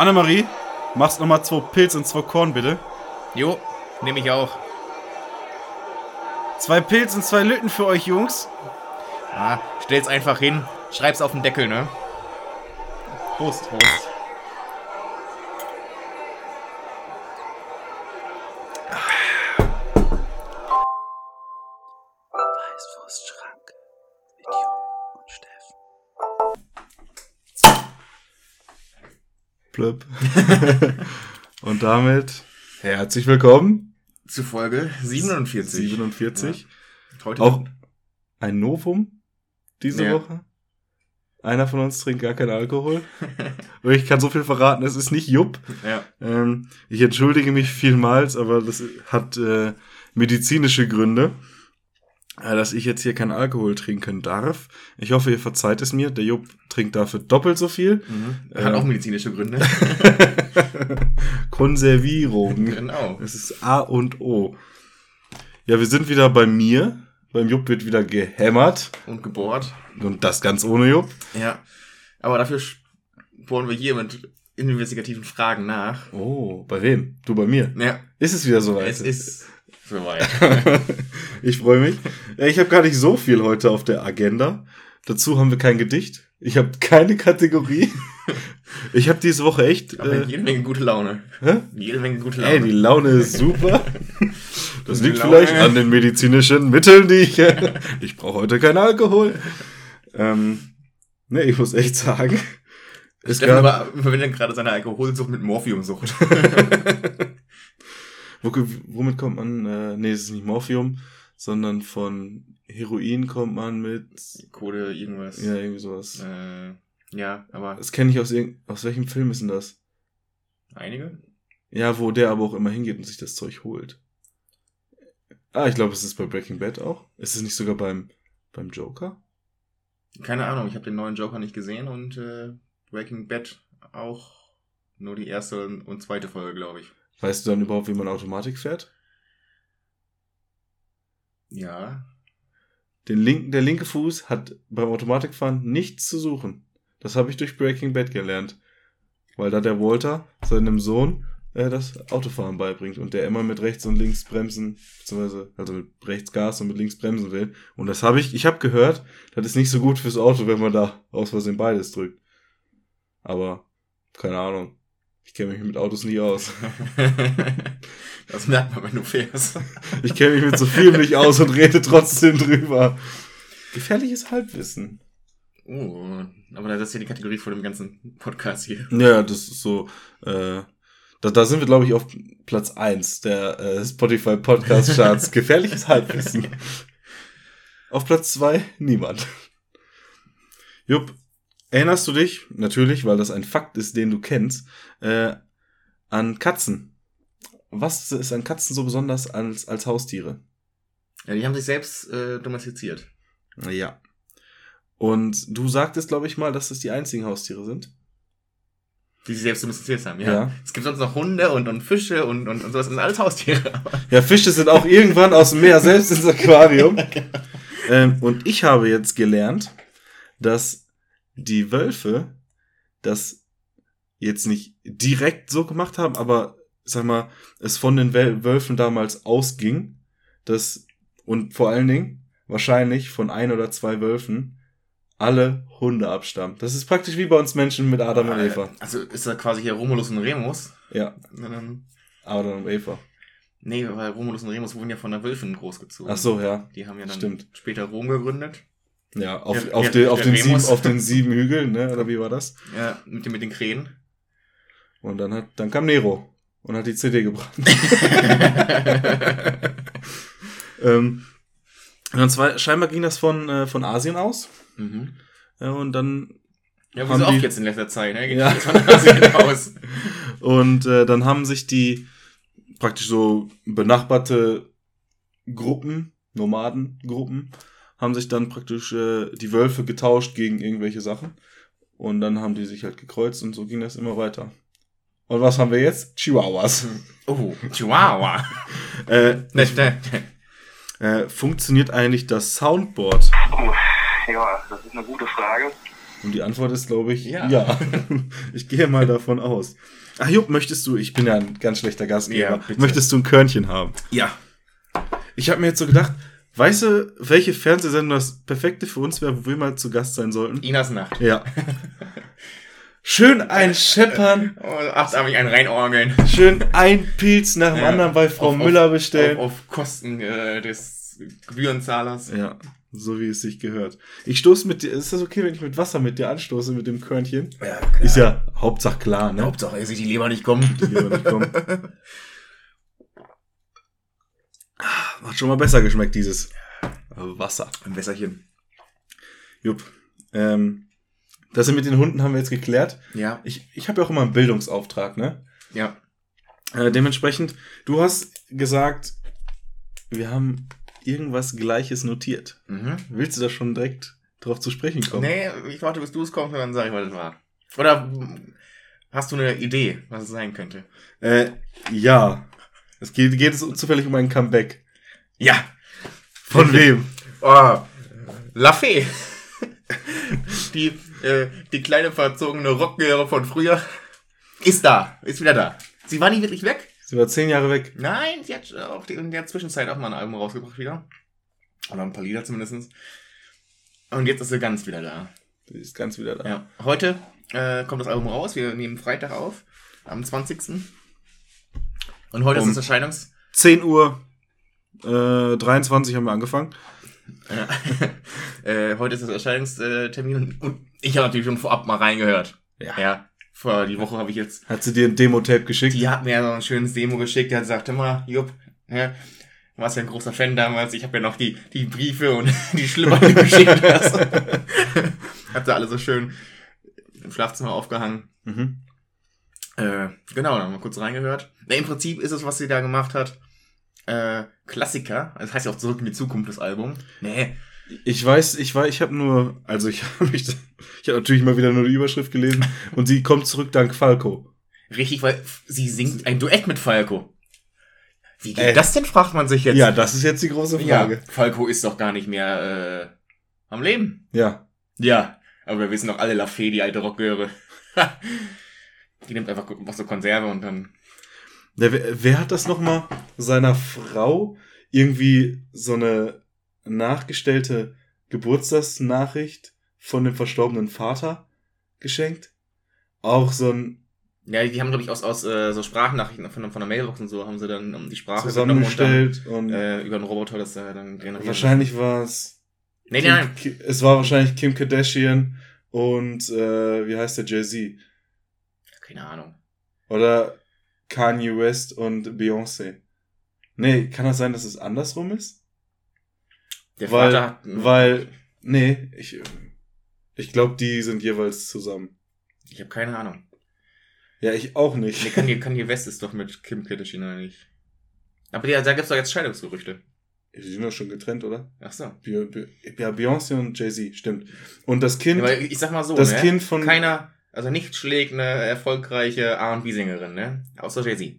Annemarie, machst nochmal zwei Pilz und zwei Korn, bitte. Jo, nehme ich auch. Zwei Pilz und zwei Lütten für euch, Jungs. Ah, stell's einfach hin, schreib's auf den Deckel, ne? Prost. Prost. Plöpp. und damit herzlich willkommen. Zu Folge 47. 47. Ja. Heute Auch ein Novum diese Ja. Woche. Einer von uns trinkt gar keinen Alkohol. Und ich kann so viel verraten, es ist nicht Jupp. Ja. Ähm, ich entschuldige mich vielmals, aber das hat äh, medizinische Gründe, dass ich jetzt hier keinen Alkohol trinken darf. Ich hoffe, ihr verzeiht es mir. Der Jupp trinkt dafür doppelt so viel. Mhm. Hat Äh. auch medizinische Gründe. Konservierung. genau. Es ist A und O. Ja, wir sind wieder bei mir. Beim Jupp wird wieder gehämmert. Und gebohrt. Und das ganz ohne Jupp. Ja. Aber dafür bohren wir hier mit investigativen Fragen nach. Oh, bei wem? Du bei mir. Ja, Ist es wieder soweit? es ist soweit. ich freue mich. Ich habe gar nicht so viel heute auf der Agenda. Dazu haben wir kein Gedicht. Ich habe keine Kategorie. Ich habe diese Woche echt. Aber Äh, jede Menge gute Laune. hä? Jede Menge gute Laune. Ey, die Laune ist super. Das liegt Laune. vielleicht an den medizinischen Mitteln, die ich. äh, ich brauche heute keinen Alkohol. Ähm, ne, ich muss echt sagen. Es Steffen gab, aber verbindet gerade seine Alkoholsucht mit Morphiumsucht. Wo, womit kommt man? Äh, nee, es ist nicht Morphium, sondern von Heroin kommt man mit. Code irgendwas. Ja, irgendwie sowas. Äh, ja, aber Das kenne ich aus, irgend- aus welchem Film ist denn das? einige? Ja, wo der aber auch immer hingeht und sich das Zeug holt. Ah, ich glaube, es ist bei Breaking Bad auch. Ist es nicht sogar beim, beim Joker? Keine Ahnung, ich habe den neuen Joker nicht gesehen und äh, Breaking Bad auch nur die erste und zweite Folge, glaube ich. Weißt du dann überhaupt, wie man Automatik fährt? Ja. Den linken, der linke Fuß hat beim Automatikfahren nichts zu suchen. Das habe ich durch Breaking Bad gelernt. Weil da der Walter seinem Sohn äh, das Autofahren beibringt und der immer mit rechts und links bremsen, beziehungsweise also mit rechts Gas und mit links bremsen will. Und das habe ich, ich habe gehört, das ist nicht so gut fürs Auto, wenn man da aus Versehen beides drückt. Aber, keine Ahnung. Ich kenne mich mit Autos nie aus. das merkt man, wenn du fährst. Ich kenne mich mit so viel nicht aus und rede trotzdem drüber. Gefährliches Halbwissen. Oh, aber das ist ja die Kategorie vor dem ganzen Podcast hier. Ja, das ist so, äh, da, da sind wir, glaube ich, auf Platz eins der äh, Spotify Podcast Charts. Gefährliches Halbwissen. auf Platz zwei niemand. Jupp, erinnerst du dich, natürlich, weil das ein Fakt ist, den du kennst, äh, an Katzen? Was ist an Katzen so besonders als, als Haustiere? Ja, die haben sich selbst äh, domestiziert. Ja. Und du sagtest, glaube ich mal, dass es die einzigen Haustiere sind. Die sich selbst domestiziert haben, ja. Ja. Es gibt sonst noch Hunde und, und Fische und, und, und sowas. Das sind alles Haustiere. Ja, Fische sind auch irgendwann aus dem Meer selbst ins Aquarium. ähm, und ich habe jetzt gelernt, dass die Wölfe das jetzt nicht direkt so gemacht haben, aber sag mal, es von den Wölfen damals ausging, dass und vor allen Dingen wahrscheinlich von ein oder zwei Wölfen alle Hunde abstammen. Das ist praktisch wie bei uns Menschen mit Adam und Eva. Also ist da quasi hier Romulus und Remus. Ja, Adam und Eva. Nee, weil Romulus und Remus wurden ja von der Wölfin großgezogen. Ach so, ja. Die haben ja dann Stimmt. später Rom gegründet. Ja, auf, Der- auf, der- den, auf, den sieben, auf den sieben Hügeln, ne? Oder wie war das? Ja, mit den, mit den Krähen. Und dann hat, dann kam Nero und hat die CD gebracht. ähm, und zwar, scheinbar ging das von, äh, von Asien aus. mhm. Ja, und dann, Ja, wie so oft jetzt in letzter Zeit, ne? Geht Ja. von Asien aus. und äh, dann haben sich die praktisch so benachbarte Gruppen, Nomadengruppen, haben sich dann praktisch äh, die Wölfe getauscht gegen irgendwelche Sachen. Und dann haben die sich halt gekreuzt und so ging das immer weiter. Und was haben wir jetzt? Chihuahuas. Oh, Chihuahua. Äh, äh, funktioniert eigentlich das Soundboard? Oh, ja, das ist eine gute Frage. Und die Antwort ist, glaube ich, Ja. ja. Ich gehe mal davon aus. Ach Jupp, möchtest du, ich bin ja ein ganz schlechter Gastgeber, Ja, möchtest du ein Körnchen haben? Ja. Ich habe mir jetzt so gedacht, weißt du, welche Fernsehsendung das perfekte für uns wäre, wo wir mal zu Gast sein sollten? Inas Nacht. Ja. Schön ein Scheppern, Oh, ach, darf ich einen reinorgeln. schön ein Pilz nach dem Ja. anderen bei Frau Auf- Müller Auf, bestellen. auf Kosten äh, des Gebührenzahlers. Ja, so wie es sich gehört. Ich stoße mit dir, ist das okay, wenn ich mit Wasser mit dir anstoße, mit dem Körnchen? Ja, Ist ja Hauptsache klar, ne? Hauptsache, er sieht die Leber nicht kommen. Die Leber nicht kommen. Hat schon mal besser geschmeckt, dieses Wasser. Ein Wässerchen. Jupp. Ähm, das mit den Hunden haben wir jetzt geklärt. Ja. Ich, ich habe ja auch immer einen Bildungsauftrag, ne? Ja. Äh, dementsprechend, du hast gesagt, wir haben irgendwas Gleiches notiert. Mhm. Willst du da schon direkt drauf zu sprechen kommen? Nee, ich warte, bis du es kommst und dann sage ich, was das war. Oder mm, hast du eine Idee, was es sein könnte? Äh, ja. Es geht, geht es zufällig um ein Comeback. Ja. Von wem? Oh, La Fee. die, äh, die kleine verzogene Rockgehöre von früher ist da, ist wieder da. Sie war nie wirklich weg. Sie war zehn Jahre weg. Nein, sie hat auch in der Zwischenzeit auch mal ein Album rausgebracht wieder. Oder ein paar Lieder zumindest. Und jetzt ist sie ganz wieder da. Die ist ganz wieder da. Ja. Heute äh, kommt das Album raus. Wir nehmen Freitag auf, am 20. Und heute Um- ist das Erscheinungs... 10 Uhr äh, 23 haben wir angefangen. Ja. äh, heute ist das Erscheinungstermin und ich habe natürlich schon vorab mal reingehört. Ja. Ja. Vor die Woche habe ich jetzt. Hat sie dir ein Demo-Tape geschickt? Die hat mir so ein schönes Demo geschickt. Die hat gesagt, immer, Jupp, ja, du warst ja ein großer Fan damals. Ich habe ja noch die, die Briefe und die Schlimmer geschickt hast. hat sie alle so schön im Schlafzimmer aufgehangen. Mhm. Äh, genau, dann haben wir kurz reingehört. Na, Im Prinzip ist es, was sie da gemacht hat, äh, Klassiker. Das heißt ja auch Zurück in die Zukunft, das Album. Nee, Ich weiß, ich weiß, ich habe nur, also ich habe mich, ich habe natürlich mal wieder nur die Überschrift gelesen und sie kommt zurück dank Falco. richtig, weil sie singt ein Duett mit Falco. Wie geht Äh. das denn, fragt man sich jetzt. Ja, das ist jetzt die große ja, Frage. Falco ist doch gar nicht mehr äh, am Leben. Ja. Ja, aber wir wissen doch alle, La Fee, die alte Rockgöre. die nimmt einfach was so Konserve und dann... Wer, wer hat das nochmal seiner Frau irgendwie so eine nachgestellte Geburtstagsnachricht von dem verstorbenen Vater geschenkt? Auch so ein Ja, die haben, glaube ich, aus, aus äh, so Sprachnachrichten von, von der Mailbox und so, haben sie dann um die Sprache und zusammengestellt und, Dann, äh, über einen Roboter das äh, dann generiert. wahrscheinlich war es Nee, Kim, nein, nein. Es war wahrscheinlich Kim Kardashian und äh, wie heißt der Jay-Z? Keine Ahnung. Oder Kanye West und Beyoncé. Nee, kann das sein, dass es andersrum ist? Der Weil- Vater hat... Weil, nee, ich, ich glaube, die sind jeweils zusammen. Ich habe keine Ahnung. Ja, ich auch nicht. Nee, Kanye, Kanye West ist doch mit Kim Kardashian nicht? Aber ja, da gibt's doch jetzt Scheidungsgerüchte. Die sind doch schon getrennt, oder? Ach so. Ja, Beyoncé und Jay-Z, stimmt. Und das Kind, Ja, ich sag mal so, das ne? Kind von, Keiner, also nicht schlägt eine erfolgreiche R&B-Sängerin, ne? Außer Jay-Z.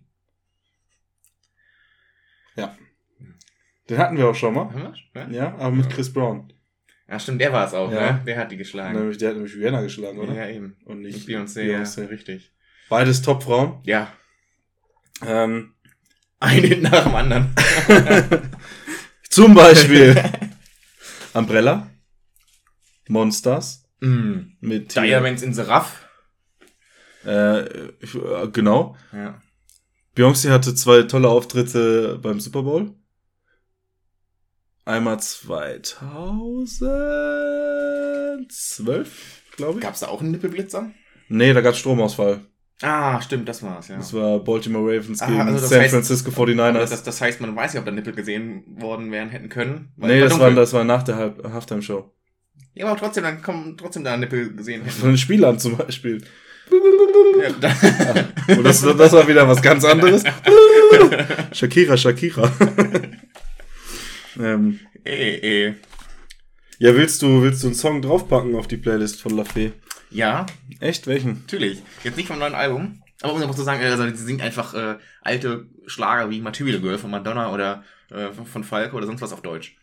den hatten wir auch schon mal. Haben wir? Ne? Ja, aber mit Chris Brown. Ja, stimmt, der war es auch, Ja. ne? Der hat die geschlagen. Nämlich, der hat nämlich Rihanna geschlagen, oder? Ja, eben. Und Nicht Beyoncé, Beyoncé. ja, richtig. Beides Top-Frauen. Ja, Ähm, ein Hit nach dem anderen. zum Beispiel Umbrella, Monsters mm. mit Diamonds in the Rough. Äh, äh, genau. Ja. Beyoncé hatte zwei tolle Auftritte beim Super Bowl. Einmal 2012, glaube ich. Gab's da auch einen Nippelblitzer? Nee, da gab es Stromausfall. Ah, stimmt, das war's, ja. Das war Baltimore Ravens Ah, gegen also San heißt- Francisco 49ers. Aber das, das heißt, man weiß ja, ob da Nippel gesehen worden wären, hätten können. nee, es das war, das war nach der Halftime-Show. Ja, aber trotzdem, dann kommen trotzdem da Nippel gesehen hätten. Von den Spielern zum Beispiel. Ja, da, Und das, das war wieder was ganz anderes. Shakira, Shakira. ähm, eh, eh. ja, willst du, willst du einen Song draufpacken auf die Playlist von La Fee? Ja, Echt? Welchen? natürlich. Jetzt nicht vom neuen Album. Aber um einfach zu sagen, also sie singt einfach äh, alte Schlager wie Material Girl von Madonna oder äh, von Falco oder sonst was auf Deutsch.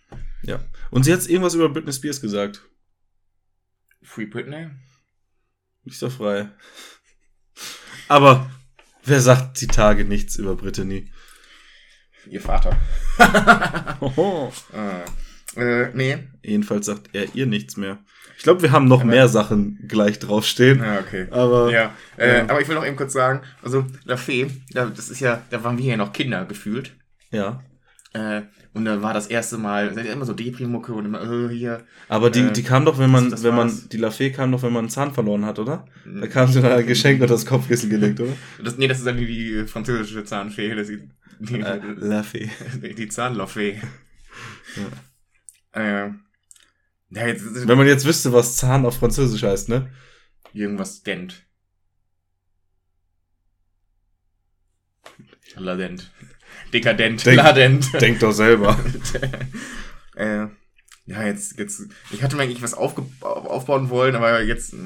Ja. Und sie hat irgendwas über Britney Spears gesagt. Free Britney? Nicht so frei. Aber wer sagt die Tage nichts über Brittany? Ihr Vater. Hoho. Ah. Äh, nee. Jedenfalls sagt er ihr nichts mehr. Ich glaube, wir haben noch Aber- mehr Sachen gleich draufstehen. Ja, okay. Aber Ja, äh, Ja. aber ich will noch eben kurz sagen, also La Fee, da, das ist ja, da waren wir ja noch Kinder gefühlt. ja. Äh, und da war das erste Mal, seid ihr immer so Deprimucke und immer, äh, hier. Aber die, Äh, die kam doch, wenn man, das wenn man, war's. die Lafay kam doch, wenn man einen Zahn verloren hat, oder? Da kam sie dann ein Geschenk unter das Kopfkissen gelegt, oder? Das, nee, das ist dann die, die französische Zahnfee, das ist die, Äh, Lafay. die, die Zahnloffee. Ja. Äh, ja, jetzt Wenn man jetzt wüsste, was Zahn auf Französisch heißt, ne? irgendwas dent. Ladent. Dekadent. Denk- Ladent. Denk doch selber. äh, ja, jetzt, jetzt, ich hatte mir eigentlich was aufge aufbauen wollen, aber jetzt äh,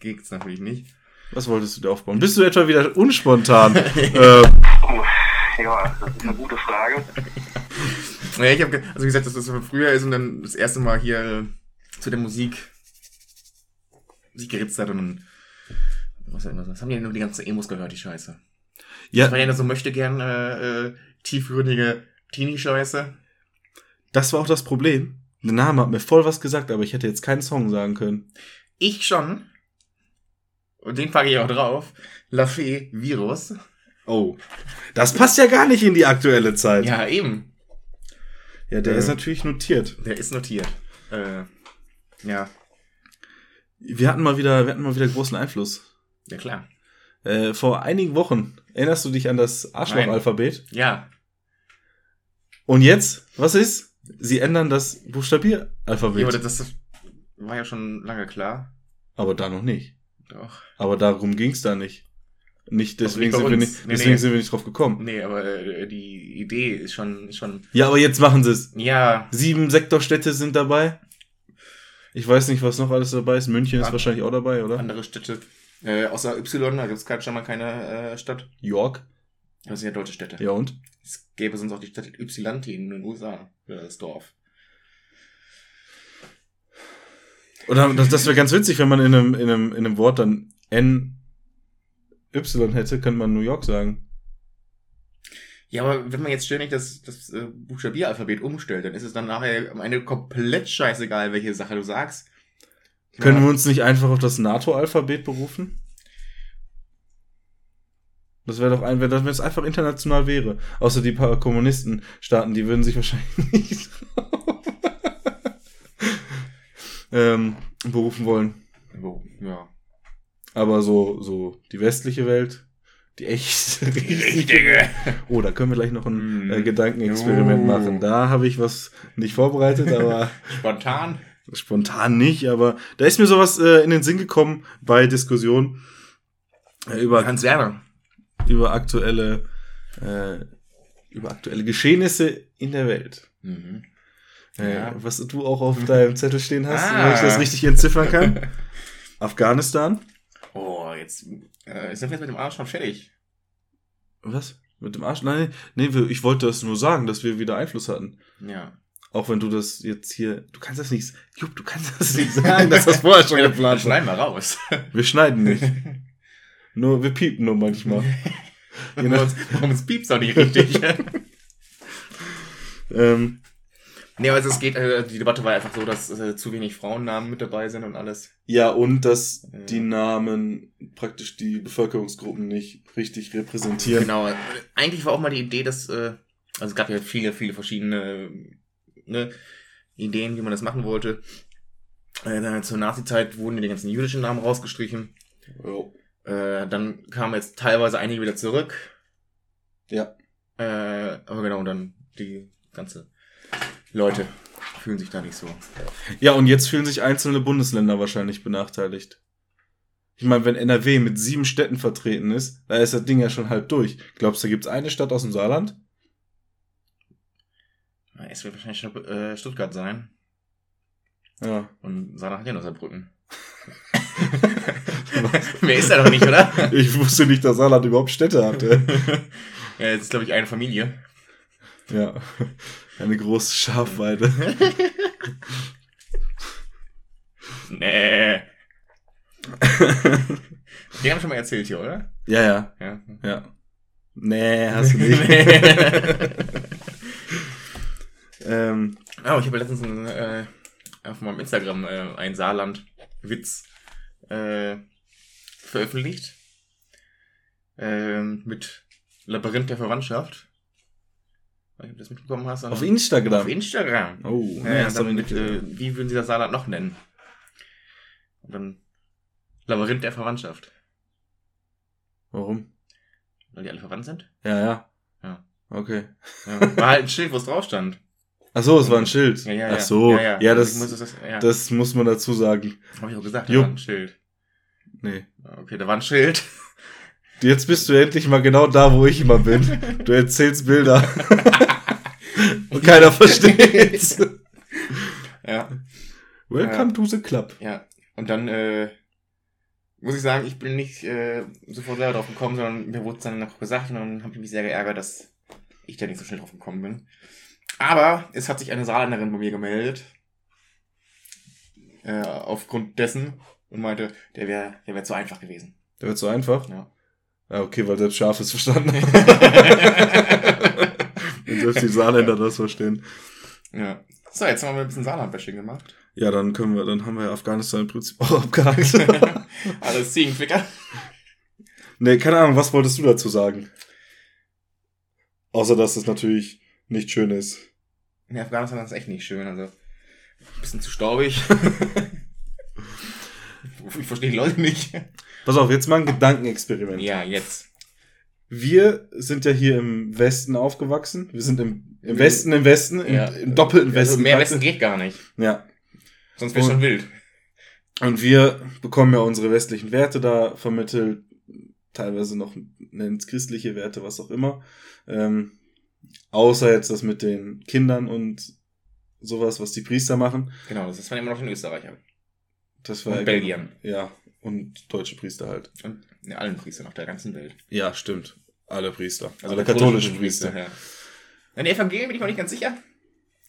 geht's natürlich nicht. Was wolltest du dir aufbauen? Bist du etwa wieder unspontan? äh, ja, das ist eine gute Frage. Ja, ich habe, also wie gesagt, dass das von früher ist und dann das erste Mal hier äh, zu der Musik sich geritzt hat und dann, was, was, was haben die denn nur die ganzen Emos gehört, die Scheiße? Das war ja, ja so möchte gern äh, äh, tiefgründige Teenie-Scheiße. das war auch das Problem. Der Name hat mir voll was gesagt, aber ich hätte jetzt keinen Song sagen können. Ich schon. Und den packe ich auch drauf. La Fee Virus. Oh. Das passt ja gar nicht in die aktuelle Zeit. Ja, eben. Ja, der Äh. ist natürlich notiert. Der ist notiert. Äh, ja, Wir hatten mal wieder, wir hatten mal wieder großen Einfluss. ja klar. Äh, vor einigen Wochen. Erinnerst du dich an das Arschloch-Alphabet? Ja, Und jetzt, was ist? Sie ändern das Buchstabieralphabet. ja aber das, das war ja schon lange klar. aber da noch nicht. Doch. Aber darum ging's da nicht. Nicht deswegen, nicht sind, wir nicht, deswegen nee. sind wir nicht drauf gekommen. Nee, aber äh, die Idee ist schon, ist schon. Ja, aber jetzt machen sie es. Ja, Sieben Sektorstädte sind dabei. Ich weiß nicht, was noch alles dabei ist. München ist Ah. wahrscheinlich auch dabei, oder? andere Städte. Äh, außer Y, da gibt es schon mal keine äh, Stadt. York. Das sind ja deutsche Städte. Ja und? Es gäbe sonst auch die Stadt Ypsilanti in den USA. Für das Dorf. Oder das, das wäre ganz witzig, wenn man in einem, in, einem, in einem Wort dann N Y hätte, könnte man New York sagen. Ja, aber wenn man jetzt ständig das, das äh, Buchstabieralphabet umstellt, dann ist es dann nachher am Ende komplett scheißegal, welche Sache du sagst. Können ja. wir uns nicht einfach auf das NATO-Alphabet berufen? Das wäre doch ein, wenn das wenn es einfach international wäre. Außer die paar Kommunistenstaaten, die würden sich wahrscheinlich nicht ähm, berufen wollen. Wo, ja. Aber so, so die westliche Welt, die echt Richtige. Oh, da können wir gleich noch ein äh, Gedankenexperiment Oh. machen. Da habe ich was nicht vorbereitet, aber Spontan. Spontan nicht. Aber da ist mir sowas äh, in den Sinn gekommen bei Diskussionen äh, über, Hans Werner. über aktuelle äh, über aktuelle Geschehnisse in der Welt. Mhm. Äh, Ja. Was du auch auf deinem Zettel stehen hast, Ah. wenn ich das richtig entziffern kann. Afghanistan. Oh, jetzt äh, sind wir jetzt mit dem Arsch schon fertig. Was? Mit dem Arsch? Nein, nee, ich wollte das nur sagen, dass wir wieder Einfluss hatten. Ja. Auch wenn du das jetzt hier, du kannst das nicht, Jupp, du kannst das nicht sagen, dass das vorher schon geplant war. schneiden wir raus. Wir schneiden nicht. Nur, wir piepen nur manchmal. Uns, warum uns piepst auch nicht richtig. ähm, nee, also es geht, äh, die Debatte war einfach so, dass äh, zu wenig Frauennamen mit dabei sind und alles. ja, und dass Ja. die Namen praktisch die Bevölkerungsgruppen nicht richtig repräsentieren. Genau. äh, Eigentlich war auch mal die Idee, dass, äh, also es gab ja viele, viele verschiedene äh, ne, Ideen, wie man das machen wollte. Äh, dann zur Nazi-Zeit wurden die ganzen jüdischen Namen rausgestrichen. Jo. Äh, dann kamen jetzt teilweise einige wieder zurück. Ja. Äh, aber genau, und dann die ganze Leute fühlen sich da nicht so. Ja, und jetzt fühlen sich einzelne Bundesländer wahrscheinlich benachteiligt. Ich meine, wenn NRW mit sieben Städten vertreten ist, da ist das Ding ja schon halb durch. Glaubst du, da gibt's eine Stadt aus dem Saarland? Es wird wahrscheinlich schon, äh, Stuttgart sein. Ja. Und Saarland hat ja Saarbrücken. Mehr ist da doch nicht, oder? Ich wusste nicht, dass Saarland überhaupt Städte hatte. ja, jetzt ist, glaube ich, eine Familie. Ja. Eine große Schafweide. Nee. Den haben schon mal erzählt hier, oder? Ja, ja, Ja. ja. Nee, hast du nicht. Ähm, Oh, ich habe letztens ein, äh, auf meinem Instagram äh, einen Saarland-Witz äh, veröffentlicht. Ähm, mit Labyrinth der Verwandtschaft. Weiß nicht, ob du das mitbekommen hast. auf Instagram. Auf Instagram. oh, Ja, ja, dann mit, äh, wie würden sie das Saarland noch nennen? Und dann Labyrinth der Verwandtschaft. Warum? Weil die alle verwandt sind? Ja, ja. Ja. Okay. Ja. War halt ein Schild, wo es drauf stand. Ach so, es war ein Schild. Ja, ja, ja. Ach so, ja, Ich das, muss das, ja. das muss man dazu sagen. habe ich auch gesagt, da war ein Schild. Nee. Okay, da war ein Schild. Jetzt bist du endlich mal genau da, wo ich immer bin. Du erzählst Bilder. Und keiner versteht's. Ja, Welcome to the club. ja. Und dann äh, muss ich sagen, ich bin nicht äh, sofort selber drauf gekommen, sondern mir wurde es dann noch gesagt und dann habe ich mich sehr geärgert, dass ich da nicht so schnell drauf gekommen bin. Aber es hat sich eine Saarländerin bei mir gemeldet. Äh, aufgrund dessen und meinte, der wäre der wär zu einfach gewesen. Der wird so einfach. Ja. Ja, okay, weil selbst Schaf es verstanden. Und selbst die Saarländer das verstehen. ja. So, jetzt haben wir ein bisschen Saarland-Bashing gemacht. Ja, dann können wir, dann haben wir Afghanistan im Prinzip auch abgehakt. Alles Ziegenficker. nee, keine Ahnung, was wolltest du dazu sagen? Außer, dass es natürlich nicht schön ist. In Afghanistan ist es echt nicht schön, also ein bisschen zu staubig. ich verstehe die Leute nicht. Pass auf, jetzt mal ein Gedankenexperiment. Ja, jetzt. Wir sind ja hier im Westen aufgewachsen. Wir sind im, im Westen, im Westen, im, Ja. im doppelten Westen. Also mehr. Westen geht gar nicht. Ja. Sonst wäre schon wild. Und wir bekommen ja unsere westlichen Werte da vermittelt, teilweise noch nennt christliche Werte, was auch immer. Ähm, außer jetzt das mit den Kindern und sowas, was die Priester machen. Genau, das ist man immer noch in Österreich. Das war Und Belgiern. Ja, und deutsche Priester halt. Und in allen Priestern auf der ganzen Welt. Ja, stimmt. Alle Priester. Also alle katholischen Priester. Ja. In den Evangelien bin ich mir nicht ganz sicher.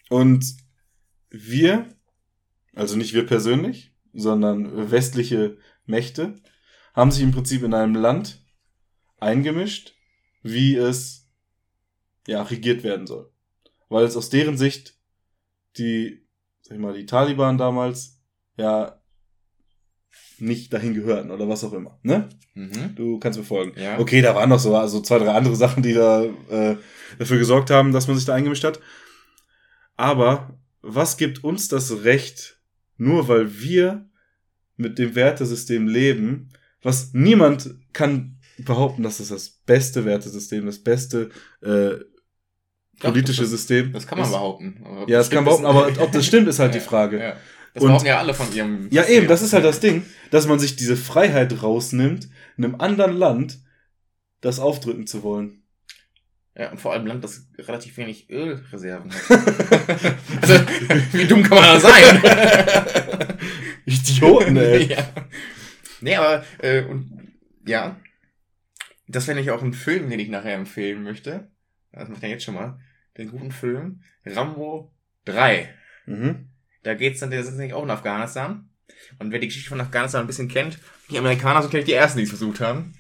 Und wir, also nicht wir persönlich, sondern westliche Mächte, haben sich im Prinzip in einem Land eingemischt, wie es ja regiert werden soll. Weil es aus deren Sicht die, sag ich mal, die Taliban damals ja nicht dahin gehörten oder was auch immer. Ne? Mhm. Du kannst mir folgen. Ja. Okay, da waren noch so also zwei, drei andere Sachen, die da äh, dafür gesorgt haben, dass man sich da eingemischt hat. Aber was gibt uns das Recht, nur weil wir mit dem Wertesystem leben, was niemand kann behaupten, dass das das beste Wertesystem, das beste äh, politische das, System Das kann man ist. behaupten. Ja, das kann man behaupten, aber ob das stimmt, ist halt die Frage. Ja. Das Und- behaupten ja alle von ihrem. Ja, System. eben, das ist halt das Ding, dass man sich diese Freiheit rausnimmt, in einem anderen Land das aufdrücken zu wollen. Ja, und vor allem ein Land, das relativ wenig Ölreserven hat. also, wie dumm kann man da sein? Idioten, ey. ja. Nee, aber, äh, und, ja. Das wäre nämlich auch ein Film, den ich nachher empfehlen möchte. Das macht ja jetzt schon mal. Den guten Film. Rambo 3. Mhm. Da geht's dann, der sitzt nämlich auch in Afghanistan. Und wer die Geschichte von Afghanistan ein bisschen kennt, die Amerikaner sind gleich die ersten, die es versucht haben.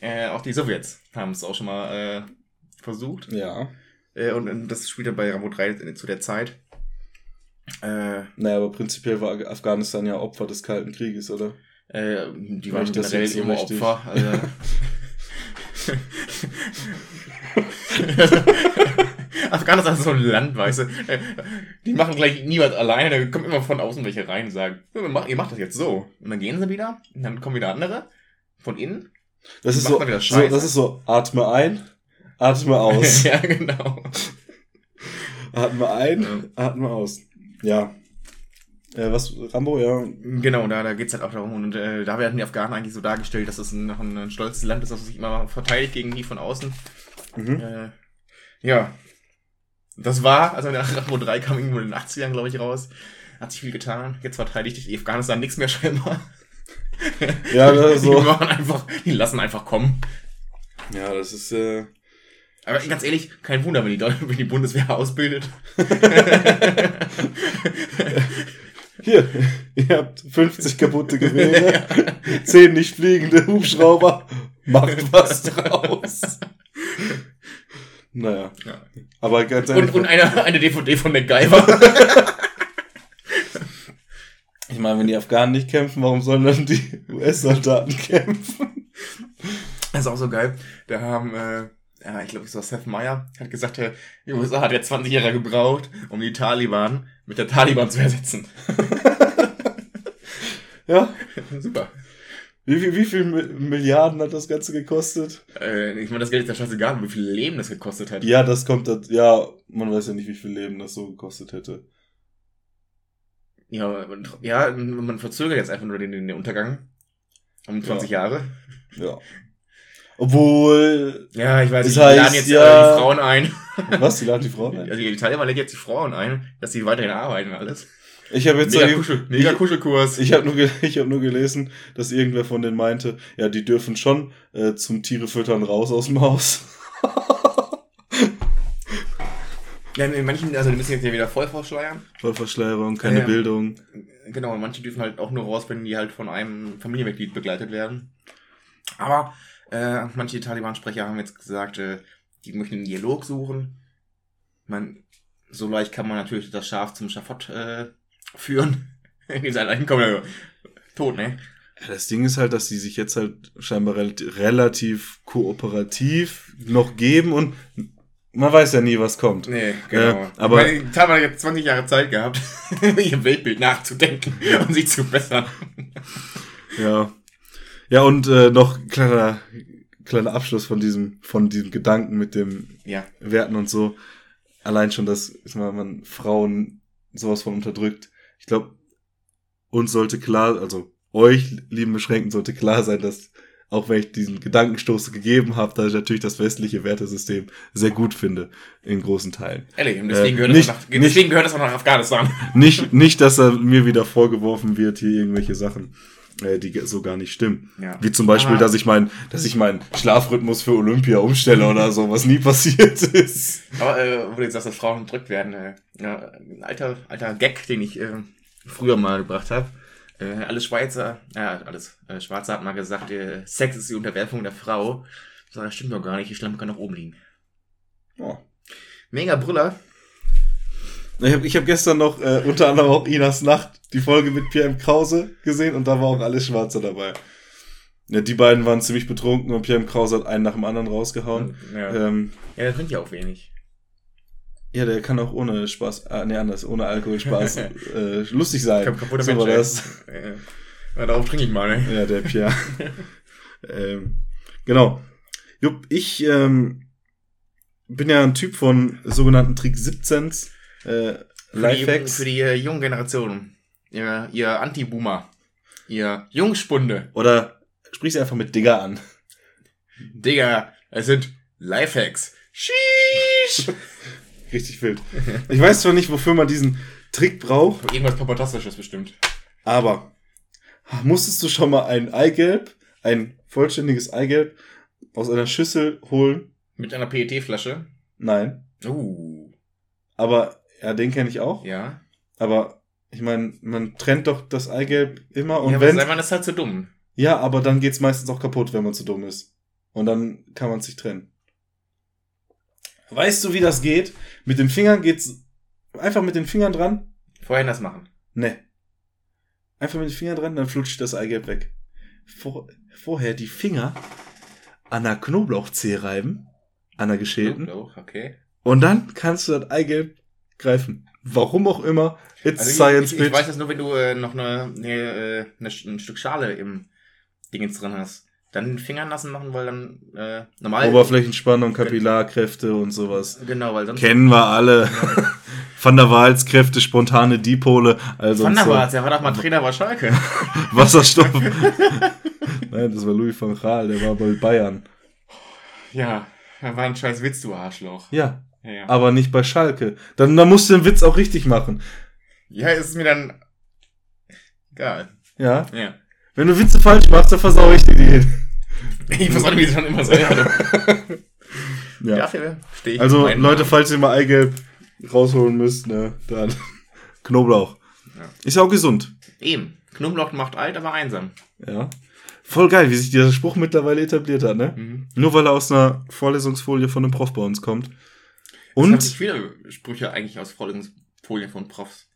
Äh, auch die Sowjets haben es auch schon mal äh, versucht. Ja. Äh, und, und das spielt dann bei Rambo 3 zu der Zeit. Äh, Naja, aber prinzipiell war Afghanistan ja Opfer des Kalten Krieges, oder? äh, die War waren generell so immer richtig? Opfer. Also. Afghanistan ist so ein Land, weißt du. Die machen gleich niemand alleine, da kommen immer von außen welche rein und sagen, "Ja, ihr macht- das jetzt so. Und dann gehen sie wieder, und dann kommen wieder andere von innen. Das ist so, so, das ist so, atme ein, atme aus. ja, genau. atme ein, Ja. atme aus. Ja. Äh, was, Rambo, ja. Genau, da, da geht's halt auch darum. Und äh, da werden die Afghanen eigentlich so dargestellt, dass es ein, noch ein, ein stolzes Land ist, das sich immer verteidigt gegen die von außen. Mhm. Äh, ja. Das war, also nach Rambo 3 kam irgendwo in den 80ern, glaube ich, raus. Hat sich viel getan. Jetzt verteidigt die Afghanistan nichts mehr scheinbar. Ja, das ist Die so. machen einfach, die lassen einfach kommen. Ja, das ist, äh, Aber ganz ehrlich, kein Wunder, wenn die, wenn die Bundeswehr ausbildet. Hier, ihr habt 50 kaputte Gewehre, 10 nicht fliegende Hubschrauber, macht was draus. Naja. Ja. Aber ganz Und, ehrlich, und eine, eine DVD von MacGyver. ich meine, wenn die Afghanen nicht kämpfen, warum sollen dann die US-Soldaten kämpfen? Das ist auch so geil. Da haben, äh, ja, ich glaube, es war Seth Meyer, hat gesagt, die USA hat ja 20 Jahre gebraucht, um die Taliban mit der Taliban zu ersetzen. Ja, Super. Wie viel, wie viel Mi- Milliarden hat das Ganze gekostet? Äh, ich meine, das Geld ist ja scheißegal, wie viel Leben das gekostet hat. Ja, das kommt, das, ja, man weiß ja nicht, wie viel Leben das so gekostet hätte. Ja, man, ja, man verzögert jetzt einfach nur den, den Untergang. Um 20 Jahre. Ja. Obwohl, Ja, ich weiß nicht, die laden jetzt ja- äh, die Frauen ein. was, die laden die Frauen ein? Also die Taliban lädt jetzt die Frauen ein, dass sie weiterhin arbeiten und alles. Ich habe jetzt Mega, so- Kuschel, mega Kuschelkurs. Ich habe nur, ich hab nur gelesen, dass irgendwer von denen meinte, ja, die dürfen schon äh, zum Tiere füttern raus aus dem Haus. Ja, in manchen, also die müssen jetzt ja wieder voll verschleiern. Vollverschleierung, keine Ja. Bildung. Genau, und manche dürfen halt auch nur raus, wenn die halt von einem Familienmitglied begleitet werden. Aber äh, manche Taliban-Sprecher haben jetzt gesagt, äh, die möchten einen Dialog suchen. Man, so leicht kann man natürlich das Schaf zum Schafott äh, führen. Wenn sie allein kommen, ja, tot, ne? Ja, das Ding ist halt, dass die sich jetzt halt scheinbar relativ, kooperativ noch geben und man weiß ja nie, was kommt. Nee, genau. Äh, aber- Ich meine, die Taliban hat jetzt 20 Jahre Zeit gehabt, ihr Weltbild nachzudenken und sich zu bessern. Ja. Ja, und äh, noch kleiner, kleiner Abschluss von diesem, von diesem Gedanken mit dem Ja, Werten und so. Allein schon, dass mal, man Frauen sowas von unterdrückt. Ich glaube, uns sollte klar, also euch, lieben Beschränkten, sollte klar sein, dass auch wenn ich diesen Gedankenstoß gegeben habe, dass ich natürlich das westliche Wertesystem sehr gut finde, in großen Teilen. ehrlich, und deswegen, Äh, gehört, nicht- das auch nach, nicht- deswegen gehört das auch nach Afghanistan. Nicht, nicht, dass er mir wieder vorgeworfen wird, hier irgendwelche Sachen, äh, die so gar nicht stimmen. Ja. Wie zum Beispiel, Aber- dass ich mein, dass ich meinen Schlafrhythmus für Olympia umstelle oder so, was nie passiert ist. Aber äh, wo du jetzt sagst, dass Frauen unterdrückt werden, äh, ja, ein alter, alter Gag, den ich äh, früher mal gebracht habe. Äh, alle Schweizer, ja, alles äh, Schwarze hat mal gesagt, äh, Sex ist die Unterwerfung der Frau. Ich sag, das stimmt doch gar nicht, die Schlampe kann nach oben liegen. Oh. Mega Brüller. Ich habe ich hab gestern noch äh, unter anderem auch Inas Nacht die Folge mit Pierre M. Krause gesehen und da war auch alles Schwarze dabei. Ja, die beiden waren ziemlich betrunken und Pierre M. Krause hat einen nach dem anderen rausgehauen. Ja, Ähm, ja der trinkt ja auch wenig. ja, der kann auch ohne Spaß, äh, nee, anders, ohne Alkohol Spaß äh, lustig sein. Kap kaputter So Mensch. das. Äh, ja, darauf trinke ich mal, ne? Ja, der Pierre. ähm, genau. Jupp, ich ähm, bin ja ein Typ von sogenannten Trick 17s, äh, Für die, Lifehacks. für die äh, junge Generation. Ihr, ihr Anti-Boomer. Ihr Jungspunde. Oder sprich sie einfach mit Digger an. Digga, es sind Lifehacks. Sheesh! Richtig wild. Ich weiß zwar nicht, wofür man diesen Trick braucht, Irgendwas Papatastisches bestimmt. aber musstest du schon mal ein Eigelb, ein vollständiges Eigelb aus einer Schüssel holen? Mit einer PET-Flasche. Nein. Uh. Aber, ja, den kenne ich auch. Ja. Aber ich meine, man trennt doch das Eigelb immer und ja, wenn. man ist halt zu dumm. Ja, aber dann geht's meistens auch kaputt, wenn man zu dumm ist. Und dann kann man sich trennen. Weißt du, wie das geht? Mit den Fingern geht's einfach mit den Fingern dran. Vorher das machen. Ne. Einfach mit den Fingern dran, dann flutscht das Eigelb weg. Vor, vorher die Finger an der Knoblauchzehe reiben, an der geschälten, Knoblauch, okay. und dann kannst du das Eigelb greifen. Warum auch immer. It's Also science, ich, ich, ich weiß das nur, wenn du äh, noch eine, eine, äh, eine, ein Stück Schale im Dingens drin hast. Dann den Finger nassen machen, weil dann äh, normal. Oberflächenspannung, Kapillarkräfte und sowas. Genau, weil sonst. Kennen wir alle. Van der Waals Kräfte, spontane Dipole, also Van der Waals, der war doch mal Trainer bei Schalke. Wasserstoff. Nein, das war Louis van Gaal, der war bei Bayern. ja, das war ein scheiß Witz, du Arschloch. Ja, Ja, aber nicht bei Schalke. Dann, dann musst du den Witz auch richtig machen. ja ist mir dann. Egal. Ja. Ja. Wenn du Witze falsch machst, dann versau ich dir die. Ich versuche mich schon immer so. Ja. Dafür stehe ich. Also, Leute, falls ihr mal Eigelb rausholen müsst, ne, dann Knoblauch. Ja. Ist ja auch gesund. Eben. Knoblauch macht alt, aber einsam. Ja. Voll geil, wie sich dieser Spruch mittlerweile etabliert hat, ne? Mhm. Nur weil er aus einer Vorlesungsfolie von einem Prof bei uns kommt. Und? Und sich viele Sprüche eigentlich aus Vorlesungsfolien von Profs.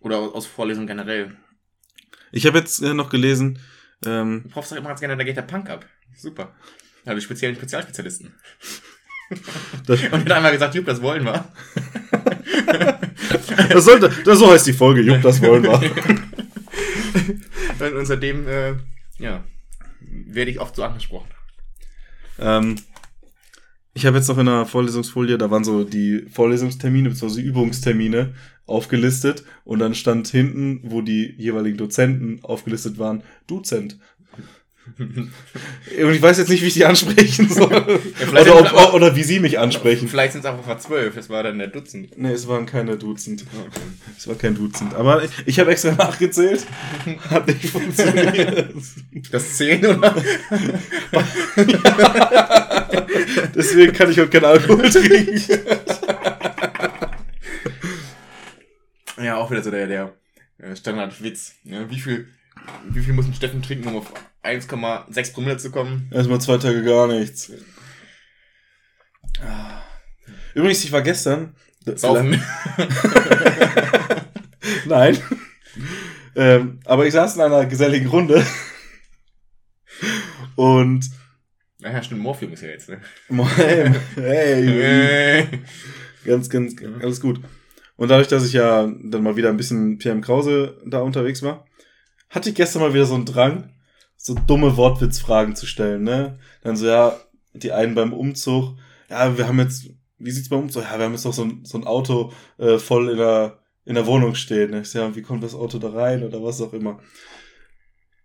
Oder aus Vorlesungen generell. ich habe jetzt äh, noch gelesen, ähm, Prof sagt immer ganz gerne, da geht der Punk ab. Super. Die speziellen Spezialspezialisten. das, Und hat einmal gesagt, Jupp, das wollen wir. das sollte, das so heißt die Folge, Jupp, das wollen wir. Und, und seitdem, äh, ja, werde ich oft so angesprochen. ähm, ich habe jetzt noch in einer Vorlesungsfolie, da waren so die Vorlesungstermine bzw. Übungstermine aufgelistet und dann stand hinten, wo die jeweiligen Dozenten aufgelistet waren, Dozent. Und ich weiß jetzt nicht, wie ich die ansprechen soll. vielleicht oder, ob, aber- oder wie sie mich ansprechen. Vielleicht sind es einfach zwölf, das war dann der Dutzend. Nee, es waren keine Dutzend. Es war kein Dutzend. Aber ich, ich habe extra nachgezählt. Hat nicht funktioniert. Das zehn, oder? Deswegen kann ich heute keinen Alkohol trinken. Ja, auch wieder so der, der äh, Standardwitz. Ja, wie viel, wie viel muss ein Steffen trinken, um auf 1,6 Promille zu kommen? Erstmal zwei Tage gar nichts. Übrigens, ich war gestern. Saufen. Nein. ähm, aber ich saß in einer geselligen Runde. Und. Naja, stimmt, Morphium ist ja jetzt, ne? Hey, hey, Äh, Ganz, ganz, alles gut. Und dadurch, dass ich ja dann mal wieder ein bisschen PM Krause da unterwegs war, hatte ich gestern mal wieder so einen Drang, so dumme Wortwitzfragen zu stellen, ne? Dann so, ja, die einen beim Umzug, ja, wir haben jetzt, wie sieht's beim Umzug? Ja, wir haben jetzt noch so ein, so ein Auto äh, voll in der, in der Wohnung stehen. Ne? Ich so, ja, wie kommt das Auto da rein oder was auch immer.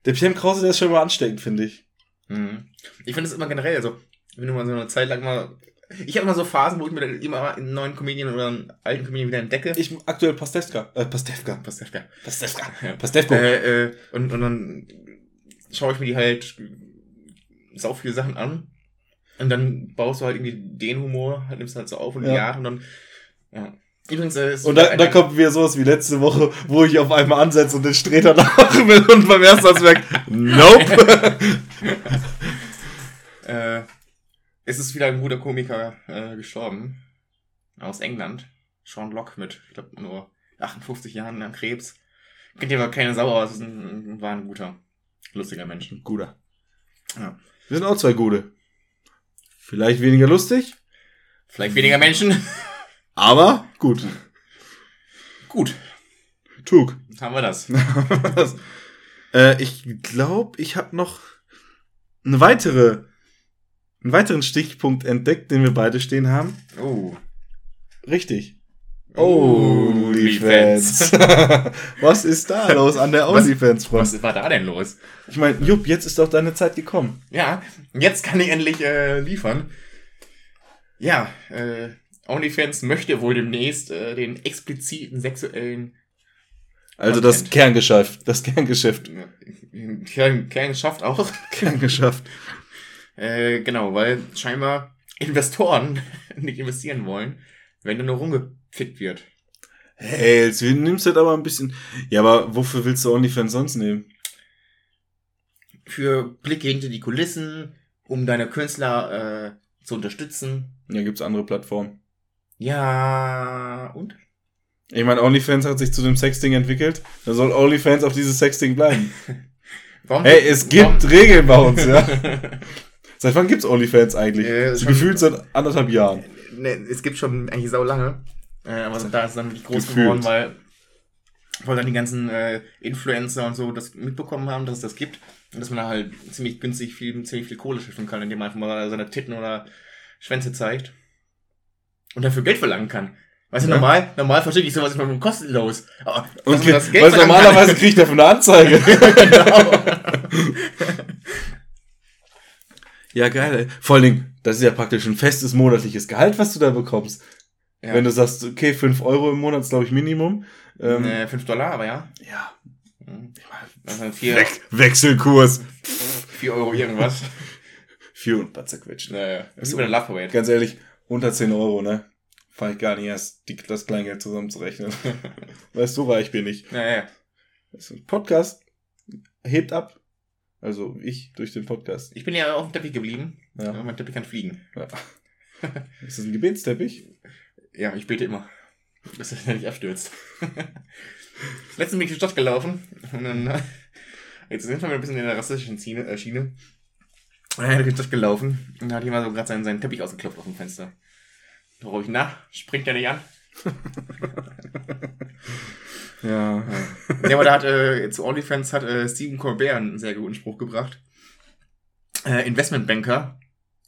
Der PM Krause, der ist schon mal ansteckend, finde ich. Mhm. Ich finde es immer generell, also, wenn du mal so eine Zeit lang mal. Ich habe immer so Phasen, wo ich mir dann immer einen neuen Comedian oder einen alten Comedian wieder entdecke. Ich aktuell Pastewka, äh, Pastewka, Pastewka. Pastewka, Ja. Äh, äh, und, und dann schaue ich mir die halt sau viele Sachen an. Und dann baust du halt irgendwie den Humor, halt nimmst du halt so auf und Ja. ja. und dann. Ja. Übrigens, äh, ist Und da, da kommt wieder sowas wie letzte Woche, wo ich auf einmal ansetze und den Streter lachen will und beim ersten Satz merke, nope. Äh, es ist wieder ein guter Komiker äh, gestorben. Aus England. Sean Locke mit, ich glaube, nur 58 Jahren an Krebs. Kennt ihr aber keine Sau, aber es ein, war ein guter, lustiger Mensch. Guter. Ja. Wir sind auch zwei Gute. Vielleicht weniger lustig, Vielleicht weniger Menschen. aber gut. Gut, Tug. haben wir das. Das- äh, ich glaube, ich habe noch eine weitere, einen weiteren Stichpunkt entdeckt, den wir beide stehen haben. Oh. Richtig. OnlyFans. OnlyFans. Was ist da los an der Was- OnlyFans-Front? Was war da denn los? Ich meine, Jupp, jetzt ist doch deine Zeit gekommen. Ja, jetzt kann ich endlich äh, liefern. Ja, äh, OnlyFans möchte wohl demnächst äh, den expliziten sexuellen Also das. Kerngeschäft, das Kerngeschäft, Kern, Kern schafft auch. Kerngeschäft. Äh, genau, weil scheinbar Investoren nicht investieren wollen, wenn da nur rumgefickt wird. Hey, jetzt nimmst du das aber ein bisschen. Ja, aber wofür willst du OnlyFans sonst nehmen? Für Blicke hinter die Kulissen, um deine Künstler äh, zu unterstützen. Ja, gibt's andere Plattformen. Ja, und? Ich meine, OnlyFans hat sich zu dem Sexding entwickelt. Da soll OnlyFans auf dieses Sexding bleiben. Warum, Hey, es gibt Regeln bei uns, ja. Seit wann gibt's OnlyFans eigentlich? Äh, so gefühlt seit anderthalb Jahren. ne, es gibt schon eigentlich sau lange. Äh, aber da ist es dann wirklich groß Gefühlt. geworden, weil, weil dann die ganzen äh, Influencer und so das mitbekommen haben, dass es das gibt. Und dass man da halt ziemlich günstig viel, ziemlich viel Kohle schiffen kann, indem man einfach mal seine Titten oder Schwänze zeigt. Und dafür Geld verlangen kann. Weißt du, Ja. normal, normal verstehe ich sowas immer kostenlos. Aber dass Und weil das Geld verlangen normalerweise kriegt er von eine Anzeige. genau. ja, geil. Ey. Vor allen Dingen, das ist ja praktisch ein festes monatliches Gehalt, was du da bekommst. Ja. Wenn du sagst, okay, 5 Euro im Monat ist, glaube ich, Minimum. Ähm, äh, 5 Dollar, aber ja. Ja. Sind 4 We Wechselkurs. vier Euro irgendwas. Vier und ein paar zerquetscht. Naja, das ist über der Love Parade. Ganz ehrlich, unter 10 Euro, ne? fange ich gar nicht erst die, das Kleingeld zusammenzurechnen. weißt du, so reich bin ich. Ja, ja. Das ist ein Podcast hebt ab. Also ich durch den Podcast. Ich bin ja auf dem Teppich geblieben. Ja. Mein Teppich kann fliegen. ja. Ist das ein Gebetsteppich? Ja, ich bete immer. Dass er nicht abstürzt. Letztens bin ich in die Stadt gelaufen und dann, äh, jetzt sind wir ein bisschen in der rassistischen Schiene. Äh, Schiene. Und dann bin ich in die Stadt gelaufen und da hat jemand so gerade seinen, seinen Teppich ausgeklopft auf dem Fenster. Da rufe ich nach, springt er nicht an. Ja. Ja, aber da hat äh, zu OnlyFans hat äh, Stephen Colbert einen sehr guten Spruch gebracht. Äh, Investmentbanker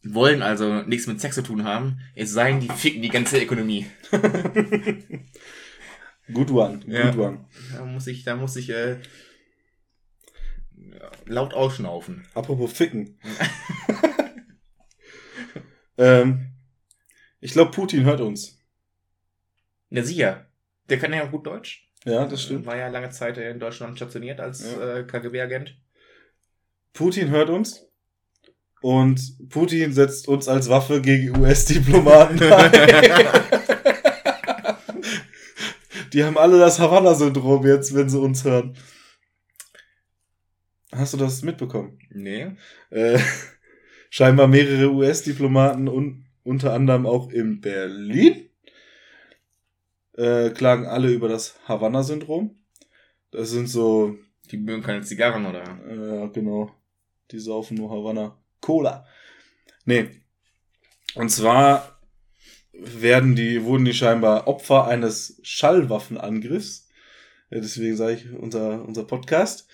wollen also nichts mit Sex zu tun haben, es sei denn, die ficken die ganze Ökonomie. Good one. Good Ja. one. Da muss ich, da muss ich äh, ja, laut ausschnaufen. Apropos Ficken. ähm, ich glaube, Putin hört uns. Der Sia, der kann ja auch gut Deutsch. Ja, das stimmt. War ja lange Zeit in Deutschland stationiert als Ja. äh, KGB-Agent. Putin hört uns. Und Putin setzt uns als Waffe gegen US-Diplomaten ein. Die haben alle das Havanna-Syndrom jetzt, wenn sie uns hören. Hast du das mitbekommen? Nee. Äh, scheinbar mehrere US-Diplomaten und unter anderem auch in Berlin äh, klagen alle über das Havanna-Syndrom. Das sind so, Die mögen keine Zigarren, oder? äh, genau, die saufen nur Havanna Cola. Nee. Und zwar werden die, wurden die scheinbar Opfer eines Schallwaffenangriffs. Ja, deswegen sage ich unser, unser Podcast.